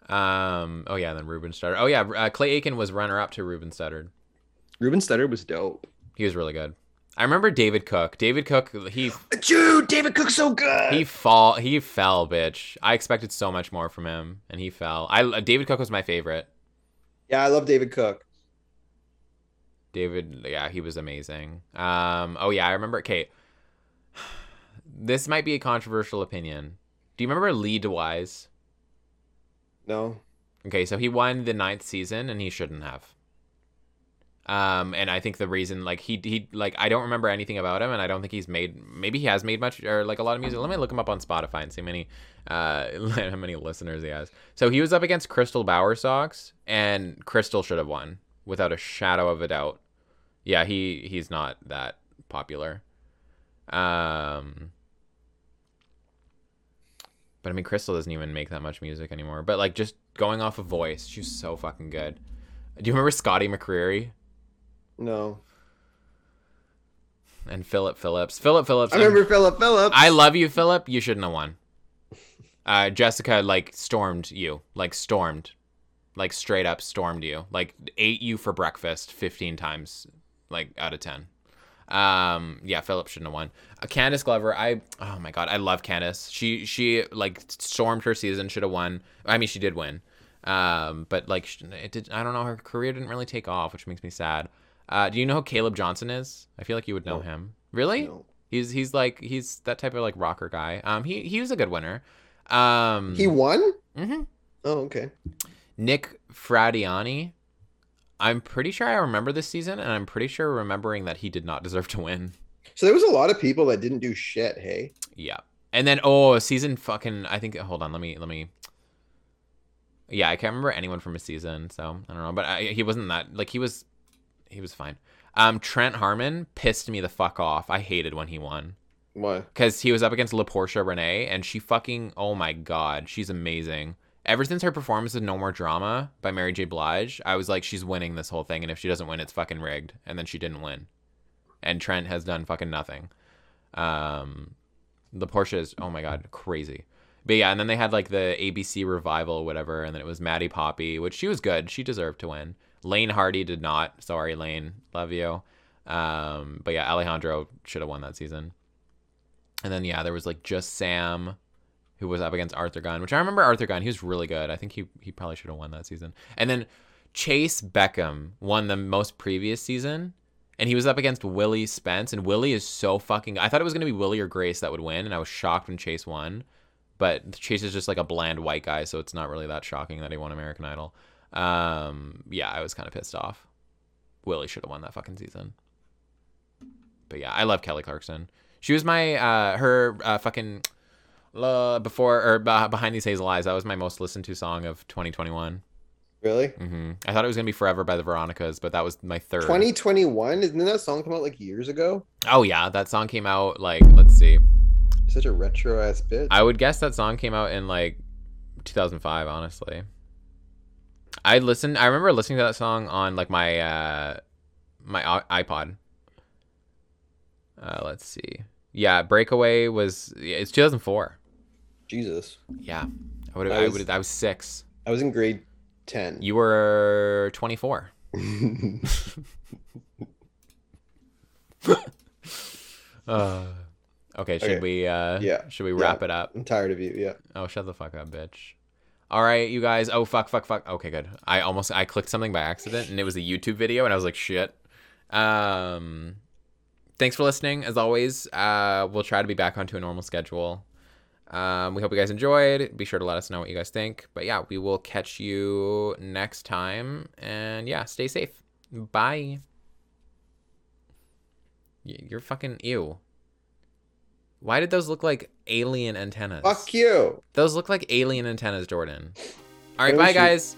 Um. Oh yeah. Then Ruben Studdard. Oh yeah. Uh, Clay Aiken was runner up to Ruben Studdard.
Ruben Studdard was dope.
He was really good. I remember David Cook. David Cook. He.
Dude, David Cook's so good.
He fall. He fell, bitch. I expected so much more from him, and he fell. I David Cook was my favorite.
Yeah, I love David Cook.
David, yeah, he was amazing. Um. Oh yeah, I remember. Okay. [SIGHS] This might be a controversial opinion. Do you remember Lee DeWyze?
No.
Okay, so he won the ninth season, and he shouldn't have. Um, and I think the reason, like he he like I don't remember anything about him, and I don't think he's made. Maybe he has made much or like a lot of music. Let me look him up on Spotify and see how many uh [LAUGHS] how many listeners he has. So he was up against Crystal Bower Bowersox, and Crystal should have won without a shadow of a doubt. Yeah, he he's not that popular. Um. But I mean, Crystal doesn't even make that much music anymore. But like, just going off of voice, she's so fucking good. Do you remember Scotty McCreery?
No.
And Phillip Phillips. Phillip Phillips.
I remember Phillip Phillips.
I love you, Phillip. You shouldn't have won. Uh, Jessica like stormed you, like stormed, like straight up stormed you, like ate you for breakfast fifteen times, like out of ten. Um, yeah, Phillip shouldn't have won. Uh, Candice Glover, I oh my god, I love Candice. She she like stormed her season, should have won. I mean, she did win. Um, but like it did. I don't know. Her career didn't really take off, which makes me sad. Uh, do you know who Caleb Johnson is? I feel like you would know
No.
him. Really?
No.
He's he's like he's that type of like rocker guy. Um, he he was a good winner. Um,
He won?
Mm-hmm.
Oh, okay.
Nick Fradiani. I'm pretty sure I remember this season, and I'm pretty sure remembering that he did not [LAUGHS] deserve to win.
So there was a lot of people that didn't do shit, hey?
Yeah. And then oh, season fucking I think hold on, let me let me Yeah, I can't remember anyone from a season, so I don't know, but I, he wasn't that like he was he was fine. Um Trent Harmon pissed me the fuck off. I hated when he won
Why?
cuz he was up against La'Porsha Renae and she fucking oh my god, she's amazing. Ever since her performance of No More Drama by Mary J. Blige, I was like, she's winning this whole thing, and if she doesn't win, it's fucking rigged. And then she didn't win, and Trent has done fucking nothing. Um, the Porsche is oh my god crazy. But yeah, and then they had like the ABC revival or whatever, and then it was Maddie Poppe, which she was good. She deserved to win. Laine Hardy did not. Sorry, Laine. Love you. Um, but yeah, Alejandro should have won that season. And then yeah, there was like just Sam, who was up against Arthur Gunn, which I remember Arthur Gunn. He was really good. I think he he probably should have won that season. And then Chayce Beckham won the most previous season, and he was up against Willie Spence. And Willie is so fucking. I thought it was gonna be Willie or Grace that would win, and I was shocked when Chayce won. But Chayce is just like a bland white guy, so it's not really that shocking that he won American Idol. Um, yeah, I was kind of pissed off. Willie should have won that fucking season. But yeah, I love Kelly Clarkson. She was my uh her uh fucking uh, before or uh, behind these hazel eyes. That was my most listened to song of 2021.
Really?
Mm-hmm. I thought it was gonna be Forever by the Veronicas, but that was my third.
2021? Didn't that song come out like years ago?
Oh yeah, that song came out like let's see.
Such a retro ass bitch.
I would guess that song came out in like 2005. Honestly, I listened. I remember listening to that song on like my uh my iPod. Uh, let's see. Yeah, Breakaway was yeah, it's 2004.
Jesus.
Yeah, I would.
I
would. I was six.
I was in grade 10.
You were 24. [LAUGHS] Uh, okay, should
Okay.
we? Uh,
Yeah.
Should we
Yeah.
wrap it up?
I'm tired of you. Yeah.
Oh, shut the fuck up, bitch. All right, you guys. Oh, fuck, fuck, fuck. Okay, good. I almost I clicked something by accident, and it was a YouTube video, and I was like, shit. Um, thanks for listening. As always, uh, we'll try to be back onto a normal schedule. Um, we hope you guys enjoyed. Be sure to let us know what you guys think. But yeah, we will catch you next time. And yeah, stay safe. Bye. You're fucking ew. Why did those look like alien antennas?
Fuck you.
Those look like alien antennas, Jordan. All right,
Maybe
bye,
should-
guys.